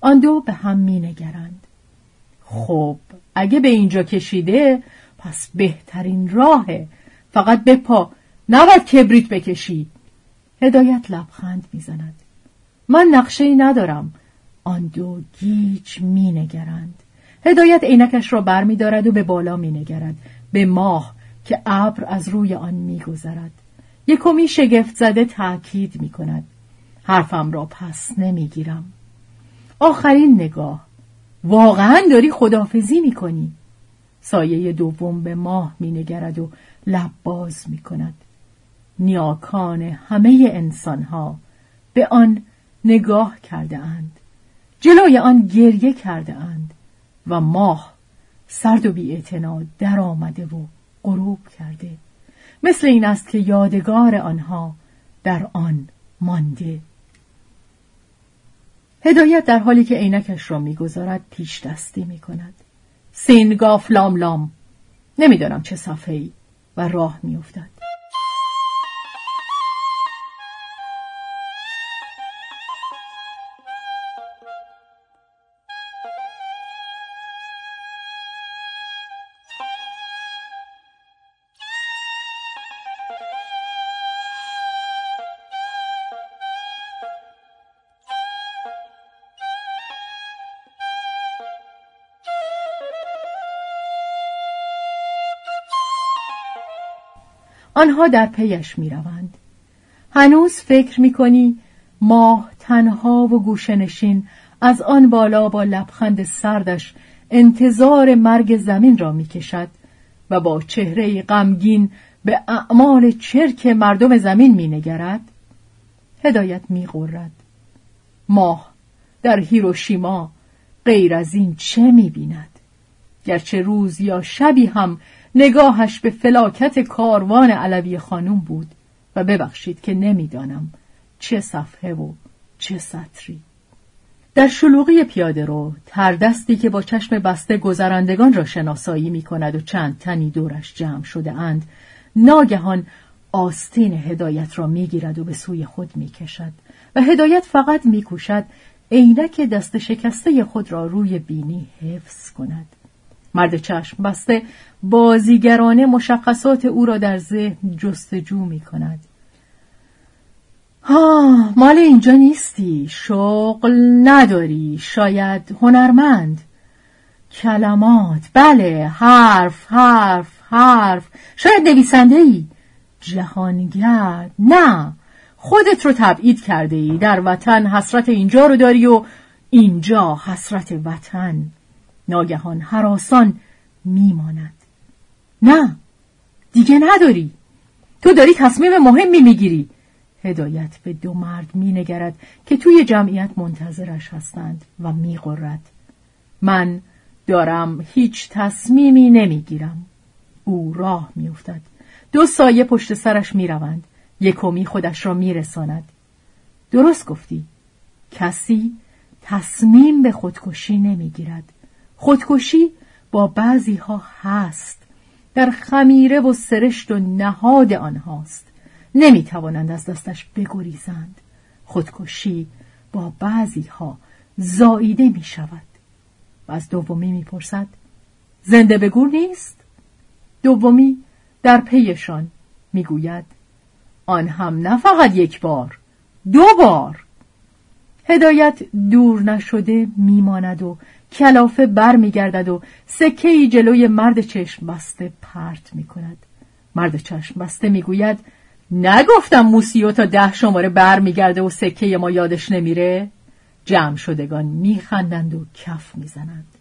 A: آن دو به هم می نگرند خب اگه به اینجا کشیده پس بهترین راهه فقط بپا نباید کبریت بکشی. هدایت لبخند می‌زند. من نقشه ای ندارم. آن دو گیج می نگرند هدایت عینکش را بر می دارد و به بالا می نگرد به ماه که ابر از روی آن می گذرد یکمی شگفت زده تأکید می کند حرفم را پس نمی گیرم آخرین نگاه. واقعا داری خدافزی می کنی سایه دوم به ماه می نگرد و لب باز می کند نیاکان همه انسانها به آن نگاه کرده اند جلوی آن گریه کرده اند و ماه سرد و بی در آمده و غروب کرده. مثل این است که یادگار آنها در آن مانده. هدایت در حالی که عینکش را می‌گذارد پیش دستی می کند سینگاف لام لام. نمی‌دانم چه صفحه ای و راه میافتد. آنها در پیش می روند. هنوز فکر می کنی ماه تنها و گوشنشین از آن بالا با لبخند سردش انتظار مرگ زمین را می کشد و با چهره غمگین به اعمال چرک مردم زمین می نگرد؟ هدایت می غرد. ماه در هیروشیما غیر از این چه می بیند؟ گرچه روز یا شبی هم نگاهش به فلاکت کاروان علوی خانم بود و ببخشید که نمی‌دانم چه صفحه و چه سطری. در شلوغی پیاده رو تردستی که با چشم بسته گذرندگان را شناسایی می کند و چند تنی دورش جمع شده اند ناگهان آستین هدایت را می‌گیرد و به سوی خود می‌کشد و هدایت فقط میکوشد عینک دست شکسته خود را روی بینی حفظ کند. مرد چشم بسته بازیگرانه مشخصات او را در ذهن جستجو می کند. ها مال اینجا نیستی شغل نداری شاید هنرمند. کلمات بله حرف حرف حرف. شاید نویسنده ای جهانگرد نه. خودت رو تبعید کرده ای. در وطن حسرت اینجا رو داری و اینجا حسرت وطن. ناگهان حراسان میماند. نه دیگه نداری. تو داری تصمیم مهمی می‌گیری. هدایت به دو مرد مینگرد که توی جمعیت منتظرش هستند و میقرد من دارم هیچ تصمیمی نمی‌گیرم. او راه میافتد. دو سایه پشت سرش می‌روند. یکمی خودش را میرساند. درست گفتی. کسی تصمیم به خودکشی نمی‌گیرد. خودکشی با بعضی ها هست. در خمیره و سرشت و نهاد آنهاست. نمی توانند از دستش بگریزند. خودکشی با بعضی ها زاییده می شود و از دومی می پرسد زنده بگور نیست؟ دومی در پیشان می‌گوید آن هم نه فقط یک بار دو بار. هدایت دور نشده میماند و کلافه بر میگردد و سکه ای جلوی مرد چشم بسته پرت می کند. مرد چشم بسته می‌گوید نگفتم موسیو تا ده شماره بر میگرده و سکه ما یادش نمیره؟ جمع شدگان میخندند و کف می‌زنند.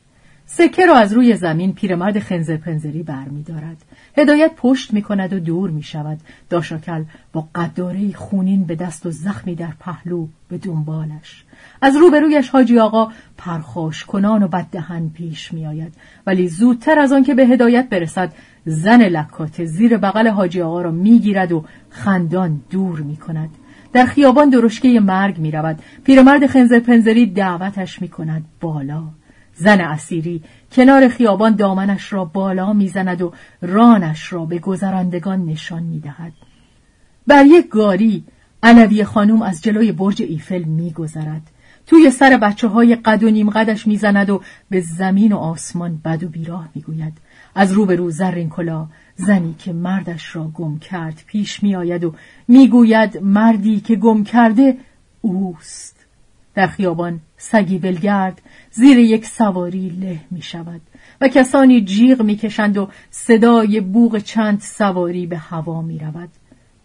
A: سکه را از روی زمین پیرمرد خنزر پنزری بر می دارد. هدایت پشت می کند و دور می شود. داشاکل با قداره خونین به دست و زخمی در پهلو به دنبالش. از روبرویش حاجی آقا پرخوش کنان و بددهن پیش می آید. ولی زودتر از آن که به هدایت برسد زن لکات زیر بغل حاجی آقا را می گیرد و خندان دور می کند. در خیابان درشکه مرگ می رود. پیرمرد خنزر پنزری دعوتش می کند بالا. زن اسیری کنار خیابان دامنش را بالا می‌زند و رانش را به گذرندگان نشان می‌دهد. بر یک گاری علوی خانم از جلوی برج ایفل میگذرد. توی سر بچه های قد و نیم قدش می‌زند و به زمین و آسمان بد و بیراه می‌گوید. از روبرو زرین کلا زنی که مردش را گم کرد پیش میآید و می‌گوید مردی که گم کرده اوست. در خیابان سگی بلگرد زیر یک سواری له می شود و کسانی جیغ می‌کشند و صدای بوغ چند سواری به هوا می رود.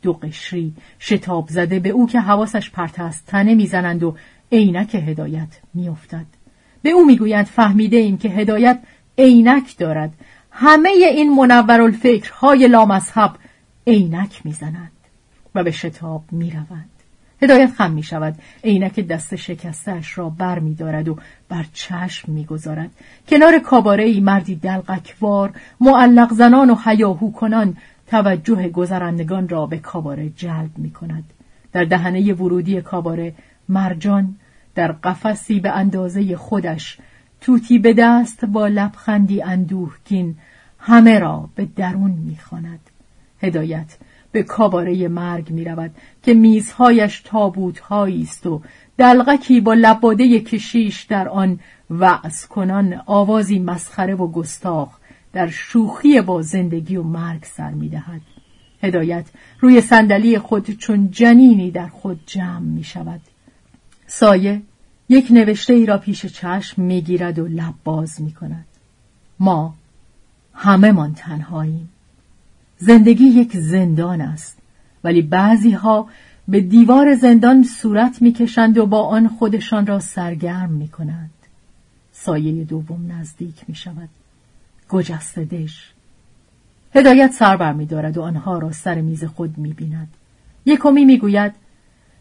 A: دو قشری شتاب زده به او که حواسش پرت است تنه می‌زنند و عینک هدایت میافتد به او می‌گویند فهمیده ایم که هدایت عینک دارد. همه این منور الفکرهای لامذهب عینک می‌زنند و به شتاب می‌روند هدایت خم می شود عینک دست شکستش را بر می دارد و بر چشم می گذارد. کنار کاباره ای مردی دلقکوار معلق زنان و حیاهو کنان توجه گذرندگان را به کاباره جلب می کند. در دهنه ورودی کاباره مرجان در قفسی به اندازه خودش توتی به دست با لبخندی اندوهگین همه را به درون می‌خواند هدایت به کاباره مرگ می رود که میزهایش تابوتهایی است و دلغکی با لباده کشیش در آن وعظ کنان آوازی مسخره و گستاخ در شوخی با زندگی و مرگ سر می دهد. هدایت روی صندلی خود چون جنینی در خود جمع می شود. سایه یک نوشته ای را پیش چشم می گیرد و لب باز می کند. ما همه من تنهاییم. زندگی یک زندان است ولی بعضی ها به دیوار زندان صورت می‌کشند و با آن خودشان را سرگرم می کنند. سایه دوم نزدیک می شود. گجست دش. هدایت سر بر می دارد و آنها را سر میز خود می بیند. یکمی می گوید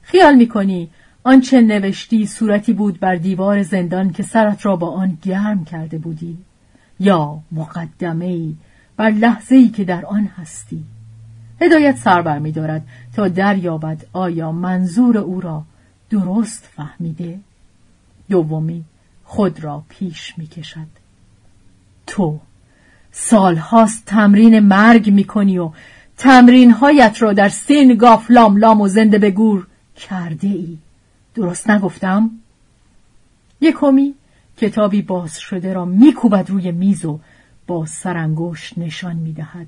A: خیال می کنی آنچه نوشتی صورتی بود بر دیوار زندان که سرت را با آن گرم کرده بودی یا مقدمه ای بر لحظه ای که در آن هستی. هدایت سر بر می دارد تا دریابد آیا منظور او را درست فهمیده؟ دومی خود را پیش می کشد. تو سالهاست تمرین مرگ می کنی و تمرینهایت را در سین گافلام لام و زنده به گور کرده ای. درست نگفتم؟ یکمی کتابی باز شده را میکوبد روی میز و با سرانگشت نشان می‌دهد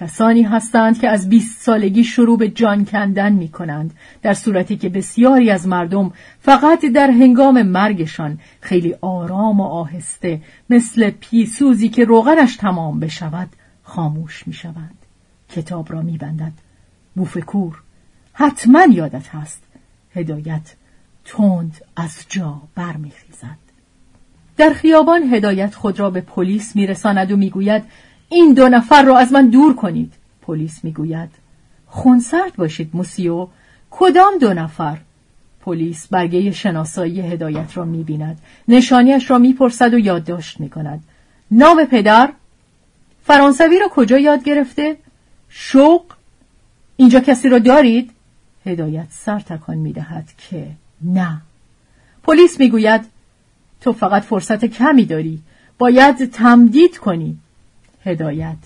A: کسانی هستند که از بیست سالگی شروع به جان کندن می کنند در صورتی که بسیاری از مردم فقط در هنگام مرگشان خیلی آرام و آهسته مثل پیسوزی که روغنش تمام بشود خاموش می شوند. کتاب را می بندد. بوفکور حتما یادت هست هدایت تند از جا برمیخیزد در خیابان هدایت خود را به پلیس میرساند و می‌گوید این دو نفر را از من دور کنید. پلیس می‌گوید خونسرد باشید موسیو کدام دو نفر؟ پلیس برگه شناسایی هدایت را می‌بیند. نشانیش را می‌پرسد و یادداشت می‌کند. نام پدر؟ فرانسوی را کجا یاد گرفته؟ شوق؟ اینجا کسی را دارید؟ هدایت سر تکان می‌دهد که نه. پلیس می‌گوید تو فقط فرصت کمی داری. باید تمدید کنی. هدایت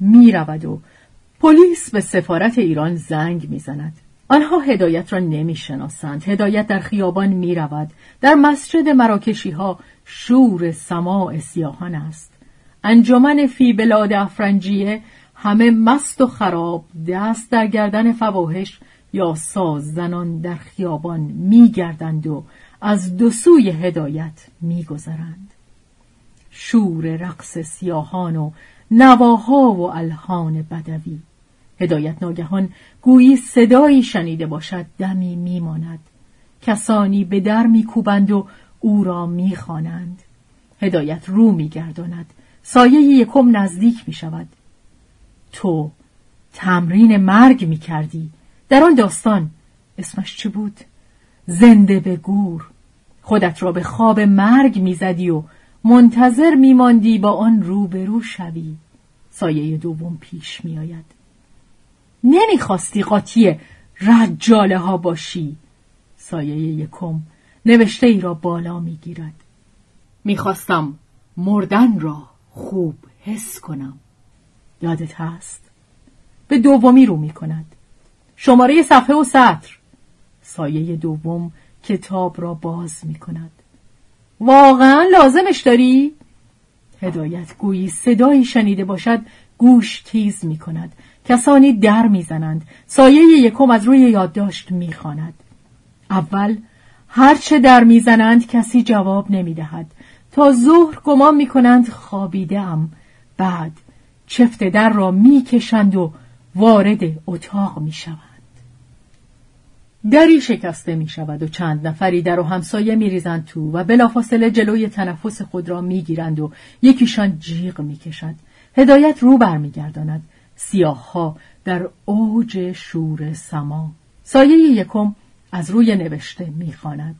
A: می‌رود و پلیس به سفارت ایران زنگ می‌زند. آنها هدایت را نمی‌شناسند. هدایت در خیابان می‌رود. در مسجد مراکشی ها شور سماع سیاهان است. انجمن فی بلاد افرنجیه همه مست و خراب دست در گردن فواهش یا ساز زنان در خیابان میگردند و از دو سوی هدایت میگذرند. شور رقص سیاهان و نواها و الهان بدوی. هدایت ناگهان گویی صدایی شنیده باشد دمی میماند. کسانی به در میکوبند و او را می‌خوانند. هدایت رو میگرداند. سایه یکم نزدیک می‌شود. تو تمرین مرگ می‌کردی. در آن داستان اسمش چه بود؟ زنده به گور. خودت را به خواب مرگ می‌زدی و منتظر میماندی با آن روبرو شوی. سایه دوم پیش میآید. نمی‌خواستی قاطی رجاله ها باشی. سایه یکم نوشته ای را بالا می‌گیرد. می‌خواستم مردن را خوب حس کنم. یادت هست؟ به دومی رو می کند شماره صفحه و سطر. سایه دوم کتاب را باز می کند واقعا لازمش داری؟ هدایت گویی صدایی شنیده باشد گوش تیز می کند کسانی در می‌زنند. سایه یکم از روی یادداشت می‌خواند. اول هرچه در می‌زنند کسی جواب نمی‌دهد. تا ظهر گمان می‌کنند خابیده ام بعد چفت در را می‌کشند و وارد اتاق می‌شوند دری شکسته می شود و چند نفری در و همسایه می ریزند تو و بلافاصله جلوی تنفس خود را می گیرند و یکیشان جیغ می کشد. هدایت رو برمیگرداند سیاه ها در اوج شور سما. سایه یکم از روی نوشته می‌خواند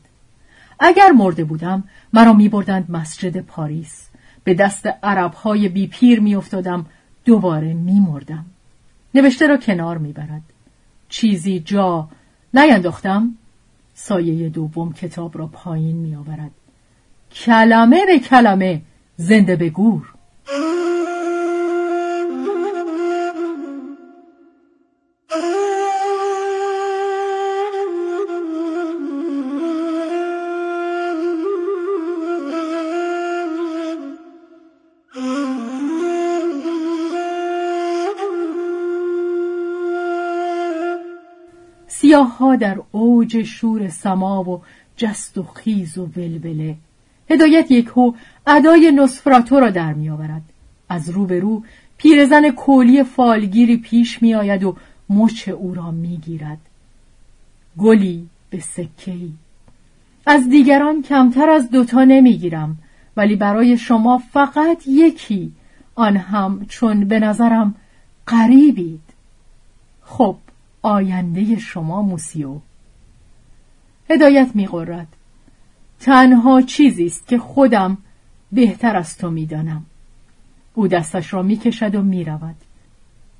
A: اگر مرده بودم مرا میبردند مسجد پاریس. به دست عرب های بی پیر میافتادم دوباره میمردم نوشته را کنار می‌برد چیزی جا نینداختم. سایه دوم کتاب را پایین میآورد. کلمه به کلمه زنده به گور. ها در اوج شور سما و جست و خیز و ولوله هدایت یک هو ادای نسفراتو را در می آورد. از روبرو پیرزن کولی فالگیری پیش می آید و مچ او را می گیرد. گلی به سکهی از دیگران کمتر از دوتا نمی گیرم ولی برای شما فقط یکی آن هم چون به نظرم قریبید خب آینده شما موسیو. هدایت میقرد تنها چیزی است که خودم بهتر از تو می‌دانم. او دستش را می‌کشد و می‌رود.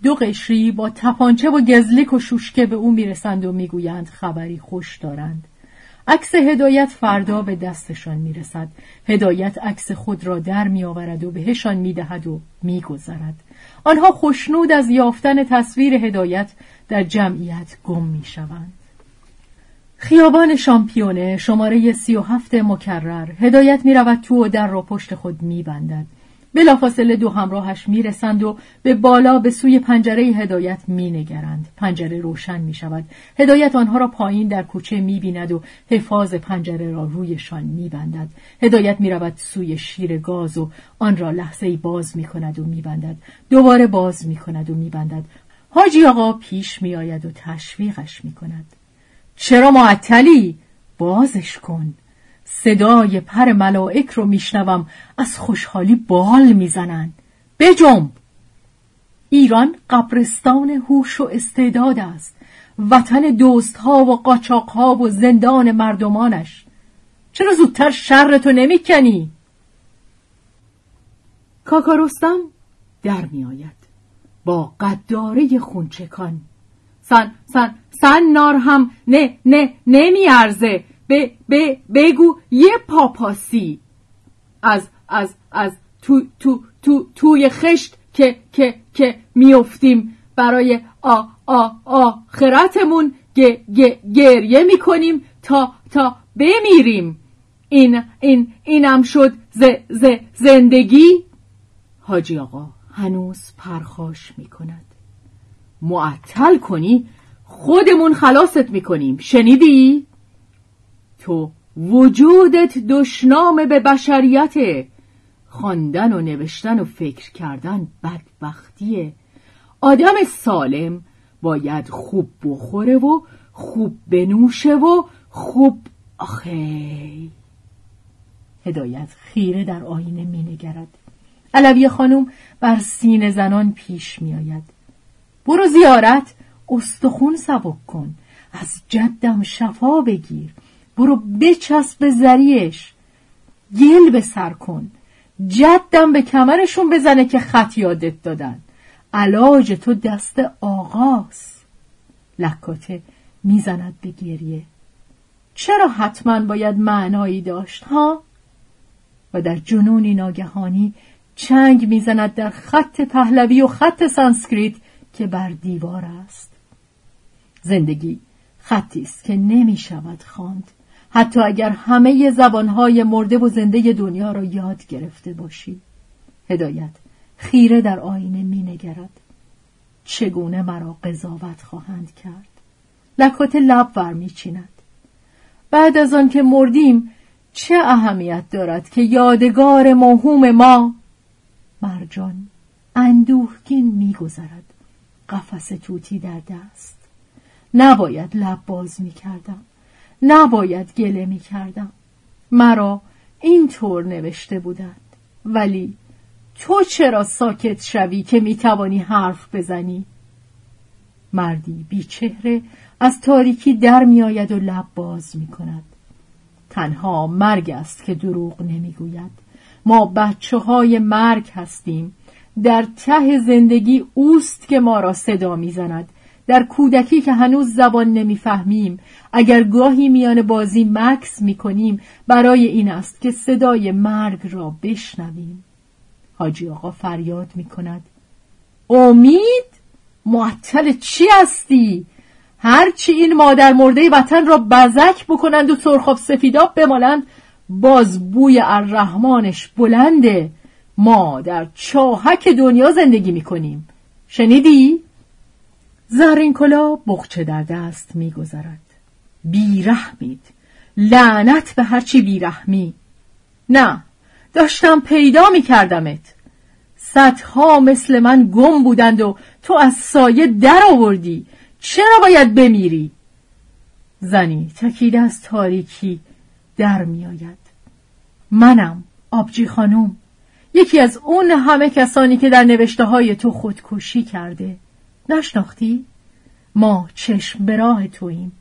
A: دو قشری با تپانچه و گزلیک و شوشکه به او می‌رسند و می‌گویند خبری خوش دارند. عکس هدایت فردا به دستشان می‌رسد. هدایت عکس خود را در میآورد و بهشان می‌دهد و میگذرد. آنها خوشنود از یافتن تصویر هدایت در جمعیت گم می‌شوند خیابان شامپیونه شماره سی و هفت مکرر هدایت می رود تو و در را پشت خود می بندد. بلافاصله دو همراهش می رسند و به بالا به سوی پنجره هدایت می نگرند. پنجره روشن می شود. هدایت آنها را پایین در کوچه می بیند و حفاظ پنجره را رویشان می بندد. هدایت می رود سوی شیر گاز و آن را لحظه باز می کند و می بندد. دوباره باز می کند و می بندد. حاجی آقا پیش می آید و تشویقش می کند. چرا معطلی؟ بازش کن. صدای پر ملائک رو میشنوم از خوشحالی بال می‌زنن بجنب! ایران قبرستان هوش و استعداد است. وطن دوست ها و قاچاق ها و زندان مردمانش. چرا زودتر شرتو نمی‌کنی؟ کاکا رستم در میآید. با قداره خونچکان. سن سن سن نار هم نه نه نمیارزه. به به بگو یه پاپاسی. از از از تو تو تو توی خشت که که که میافتیم برای آ آ آخرتمون گ گ گریه می‌کنیم تا تا بمیریم. این این اینم شد ز ز زندگی. حاجی آقا هنوز پرخاش می‌کند. معطل کنی خودمون خلاصت می‌کنیم. شنیدی؟ تو وجودت دشنام به بشریت. خواندن و نوشتن و فکر کردن بدبختیه. آدم سالم باید خوب بخوره و خوب بنوشه و خوب آخه. هدایت خیره در آینه می نگرد علوی خانم بر سین زنان پیش می آید برو زیارت استخون سبک کن. از جدم شفا بگیر. برو بچسب زریش. گل به سر کن. جدم به کمرشون بزنه که خط یادت دادن. علاج تو دست آغاز لکاته می‌زند به گریه. چرا حتما باید معنایی داشت ها؟ و در جنونی ناگهانی چنگ می‌زند در خط پهلوی و خط سانسکریت که بر دیوار است. زندگی خطی است که نمی شود خواند. حتی اگر همه زبانهای مرده و زنده دنیا را یاد گرفته باشی. هدایت خیره در آینه می نگرد. چگونه مرا قضاوت خواهند کرد؟ لکات لب ور می چیند. بعد از آن که مردیم چه اهمیت دارد که یادگار موهوم ما؟ مرجان اندوهگین میگذرد قفس توتی در دست. نباید لب باز می کردم. نباید گله می کردم مرا این طور نوشته بودند. ولی تو چرا ساکت شوی که می توانی حرف بزنی؟ مردی بی چهره از تاریکی در می آید و لب باز می کند تنها مرگ است که دروغ نمی‌گوید. ما بچه های مرگ هستیم. در ته زندگی اوست که ما را صدا می‌زند. در کودکی که هنوز زبان نمی‌فهمیم. اگر گاهی میان بازی مکس می‌کنیم برای این است که صدای مرگ را بشنویم. حاجی آقا فریاد می‌کند. امید؟ معطل چی هستی؟ هرچی این مادر مرده وطن را بزک بکنند و سرخاب سفیداب بمالند باز بوی الرحمانش بلنده. ما در چاهک دنیا زندگی می‌کنیم. شنیدی؟ زرین کلا بخچه در دست میگذرد بیرحمید. لعنت به هرچی بیرحمی. نه داشتم پیدا میکردمت. صدها مثل من گم بودند و تو از سایه در آوردی. چرا باید بمیری؟ زنی تکیده از تاریکی در میآید. منم آبجی خانوم یکی از اون همه کسانی که در نوشته های تو خودکشی کرده. نشناختی؟ ما چشم به راه توییم.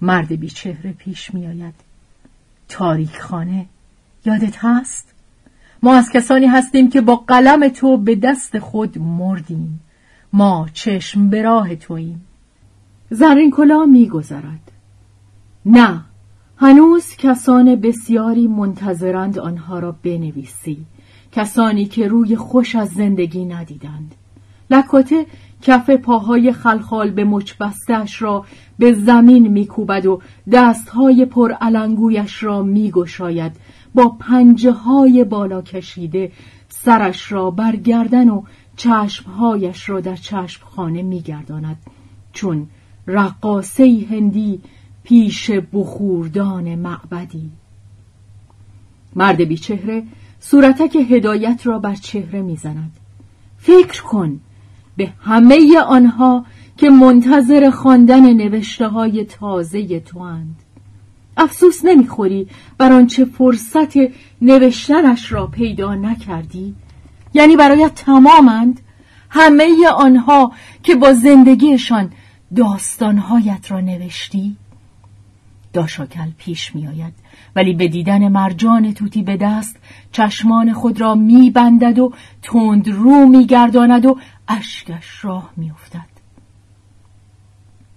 A: مرد بی چهره پیش میآید. تاریک خانه یادت هست؟ ما از کسانی هستیم که با قلم تو به دست خود مردیم. ما چشم به راه توییم. زرین کلا میگذرد نه هنوز کسان بسیاری منتظرند آنها را بنویسی. کسانی که روی خوش از زندگی ندیدند. لکاته کف پاهای خلخال به مچبستش را به زمین میکوبد و دستهای پر علنگویش را میگشاید. با پنجه های بالا کشیده سرش را برگردن و چشمهایش را در چشمخانه میگرداند. چون رقاصه هندی پیش بخوردان معبدی. مرد بیچهره صورتک هدایت را بر چهره می‌زند. فکر کن به همه آنها که منتظر خواندن نوشته های تازه تو اند. افسوس نمی‌خوری بر آنچه فرصت نوشتنش را پیدا نکردی یعنی برایت تمامند همه آنها که با زندگیشان داستانهایت را نوشتی داشاکل پیش می آید ولی به دیدن مرجان توتی به دست چشمان خود را می بندد و تند رو می گرداند و اشکش راه می افتد.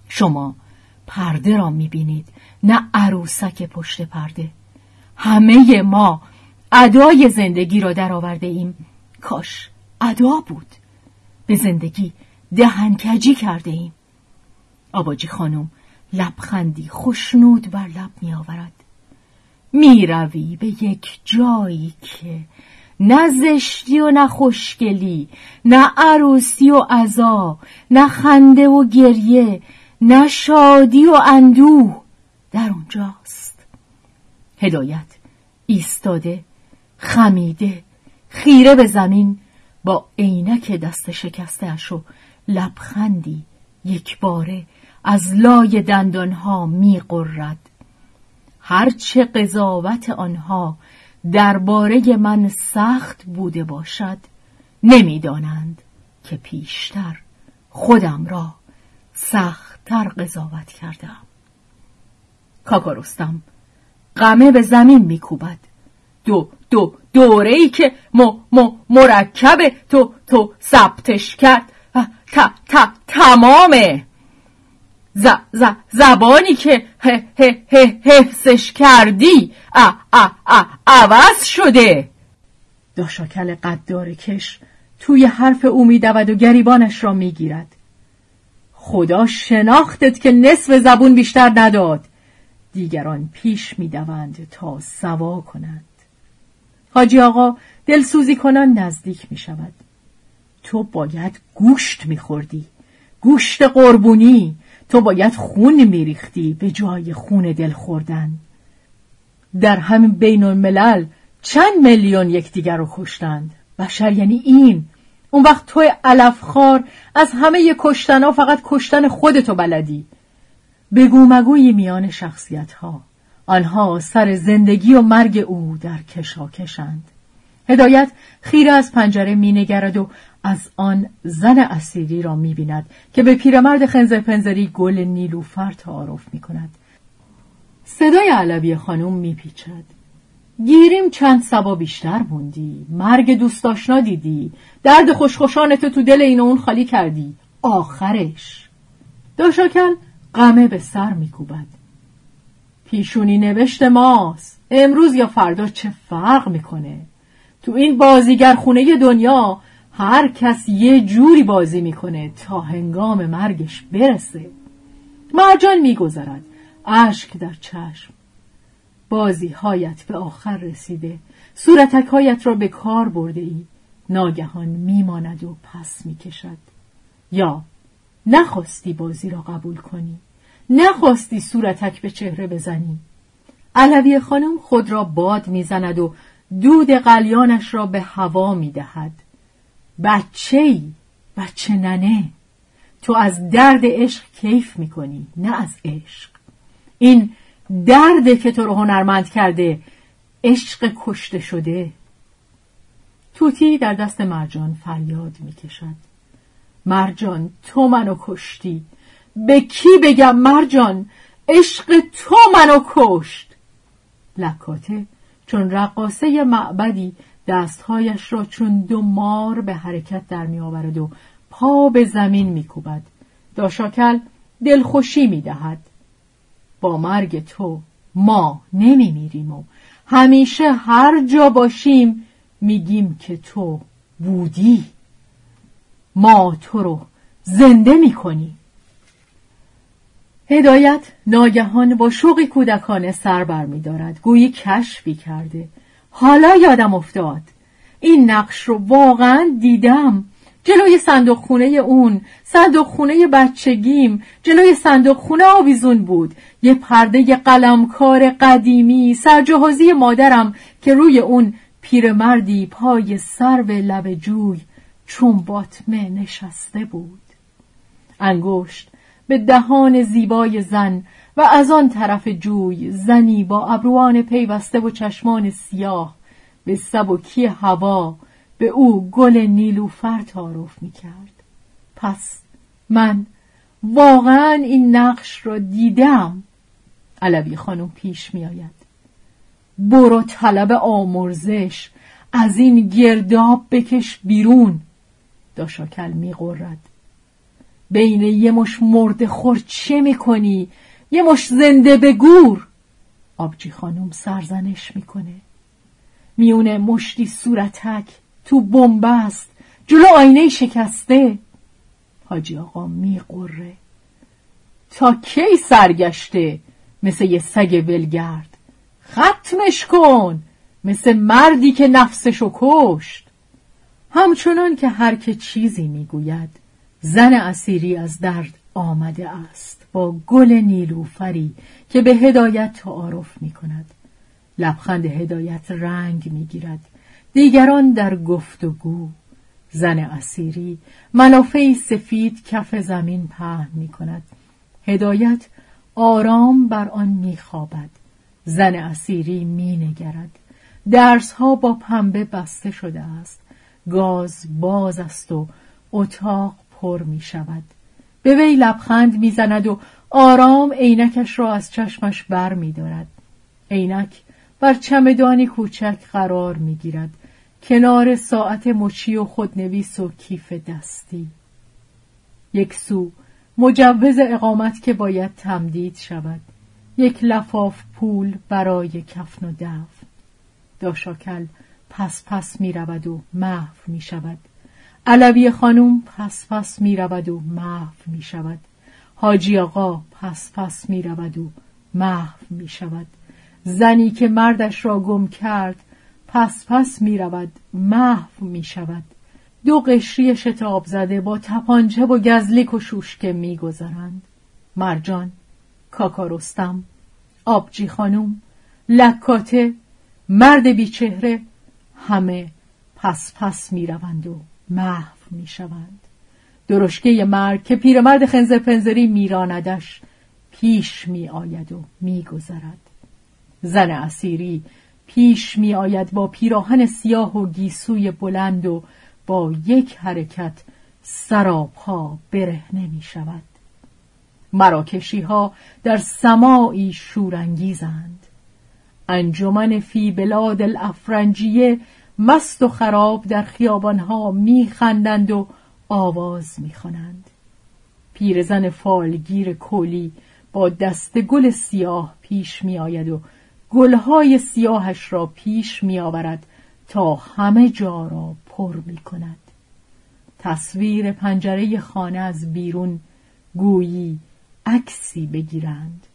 A: شما پرده را می بینید نه عروسک پشت پرده. همه ما ادای زندگی را درآورده ایم. کاش ادا بود. به زندگی دهنکجی کرده ایم. آباجی خانم لبخندی خوشنود بر لب می آورد می روی به یک جایی که نه زشتی و نه خوشگلی نه عروسی و عزا نه خنده و گریه نه شادی و اندوه در اونجاست هدایت ایستاده خمیده خیره به زمین با عینک دست شکستهاش و لبخندی یک باره از لای دندانها می قرد. هرچه قضاوت آنها درباره من سخت بوده باشد نمی‌دانند که پیشتر خودم را سختتر قضاوت کردم کاکارستم غمه به زمین میکوبد. دو دو دوره ای که م, م, مرکب تو تو ثبتش کرد. ت, ت, تمامه. ز, ز, زبانی که حفظش کردی. ا, عوض شده. داشاکل قدار کش توی حرف او میدود و گریبانش را می‌گیرد. خدا شناختت که نصف زبون بیشتر نداد. دیگران پیش می‌دوند تا سوا کنند. حاجی آقا دلسوزی کنان نزدیک می شود تو باید گوشت میخوردی. گوشت قربونی. تو باید خون میریختی به جای خون دل خوردن. در همین بین الملل چند میلیون یکدیگر رو کشتند. بشر یعنی این. اون وقت توی علفخار از همه کشتن ها فقط کشتن خودتو بلدی. بگو مگوی میان شخصیت ها آنها سر زندگی و مرگ او در کشاکشند. هدایت خیره از پنجره مینگرد و از آن زن اسیری را می‌بیند که به پیرمرد خنزر پنزری گل نیلوفر تعارف می‌کند. صدای علوی خانم میپیچد. گیریم چند سبا بیشتر موندی. مرگ دوست آشنا دیدی. درد خوشخوشانت تو دل این و اون خالی کردی. آخرش. داشاکل غمه به سر میکوبد. پیشونی نوشت ماست. امروز یا فردا چه فرق می‌کنه؟ تو این بازیگر خونه دنیا هر کس یه جوری بازی می‌کنه تا هنگام مرگش برسه. مرجان میگذرد اشک در چشم. بازی هایت به آخر رسیده صورتک هایت را به کار برده ای ناگهان میماند و پس می‌کشد. یا نخواستی بازی را قبول کنی نخواستی صورتک به چهره بزنی. علوی خانم خود را باد می‌زند و دود قلیانش را به هوا می‌دهد. بچه ای بچه ننه. تو از درد عشق کیف می‌کنی نه از عشق. این درده که تو رو هنرمند کرده عشق کشته شده. توتی در دست مرجان فریاد می‌کشد. مرجان تو منو کشتی. به کی بگم مرجان؟ عشق تو منو کشت. لکاته چون رقاسه معبدی دستهایش را چون دو مار به حرکت در می آورد و پا به زمین می کوبد. داشاکل دلخوشی می دهد. با مرگ تو ما نمی میریم و همیشه هر جا باشیم میگیم که تو بودی ما تو رو زنده می‌کنیم هدایت ناگهان با شوقی کودکانه سر بر می دارد. گویی کشفی کرده حالا یادم افتاد. این نقش رو واقعا دیدم. جلوی صندوق خونه اون صندوق خونه بچگیم جلوی صندوق خونه آویزون بود. یه پرده قلمکار قدیمی سرجهازی مادرم که روی اون پیرمردی پای سر به لب جوی چون باطمه نشسته بود. انگشت به دهان زیبای زن و از آن طرف جوی زنی با ابروان پیوسته و چشمان سیاه به سبکی هوا به او گل نیلوفر تعارف می کرد. پس من واقعا این نقش را دیدم علوی خانم پیش می آید. برو طلب آمرزش از این گرداب بکش بیرون داشاکل می غرد. بین یه مش مرد خور چه می‌کنی؟ یه مش زنده به گور. آبجی خانم سرزنش می‌کنه. میونه مشتی صورتک تو بنبست جلو آینه شکسته. حاجی آقا میقره. تا کی سرگشته؟ مثل یه سگ ولگرد. ختمش کن. مثل مردی که نفسشو کشت. همچنان که هر که چیزی می‌گوید زن اسیری از درد آمده است. گل نیلوفری که به هدایت تعارف می کند لبخند هدایت رنگ می گیرد دیگران در گفتگو زن اسیری ملافه سفید کف زمین پهن می کند هدایت آرام بر آن می خوابد زن اسیری می نگرد درس ها با پنبه بسته شده است. گاز باز است و اتاق پر می شود به وی لبخند می زند و آرام عینکش را از چشمش بر می دارد عینک بر چمدانی کوچک قرار می گیرد کنار ساعت مچی و خودنویس و کیف دستی. یک سو مجوز اقامت که باید تمدید شود. یک لفاف پول برای کفن و دفن. داشاکل پس پس می رود و محو می شود علوی خانم پس پس می رود و محو می شود. حاجی آقا پس پس می رود و محو می شود. زنی که مردش را گم کرد پس پس می رود محو می شود. دو قشری شتاب زده با تپانچه و گزلیک و شوشکه می گذرند. مرجان کاکارستم آبجی خانم لکاته مرد بیچهره همه پس پس می روند و محو می شوند درشکه مرگ که پیرمرد خنزر پنزری میراندش پیش می آید و می گذرد. زن اسیری پیش می آید با پیراهن سیاه و گیسوی بلند و با یک حرکت سراپا برهنه می شود. مراکشی ها در سماعی شورانگیزند. انجمن فی بلاد الافرنجیه مست و خراب در خیابانها میخندند و آواز می‌خوانند پیرزن فالگیر کولی با دست گل سیاه پیش میآید و گلهای سیاهش را پیش میآورد تا همه جا را پر می کند. تصویر پنجره خانه از بیرون گویی عکسی بگیرند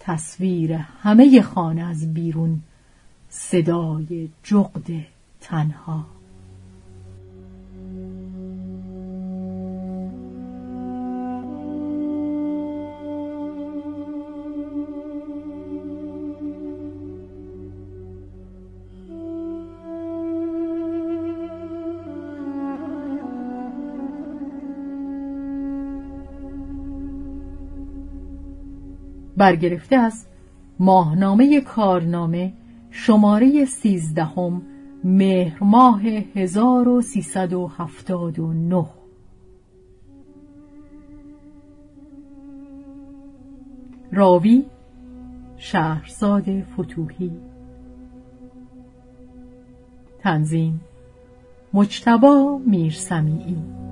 A: تصویر همه خانه از بیرون صدای جغد تنها. برگرفته از ماهنامه کارنامه شماره سیزدهم مهر ماه 1379 راوی شهرزاد فتوحی. تنظیم مجتبا میرسمیعی.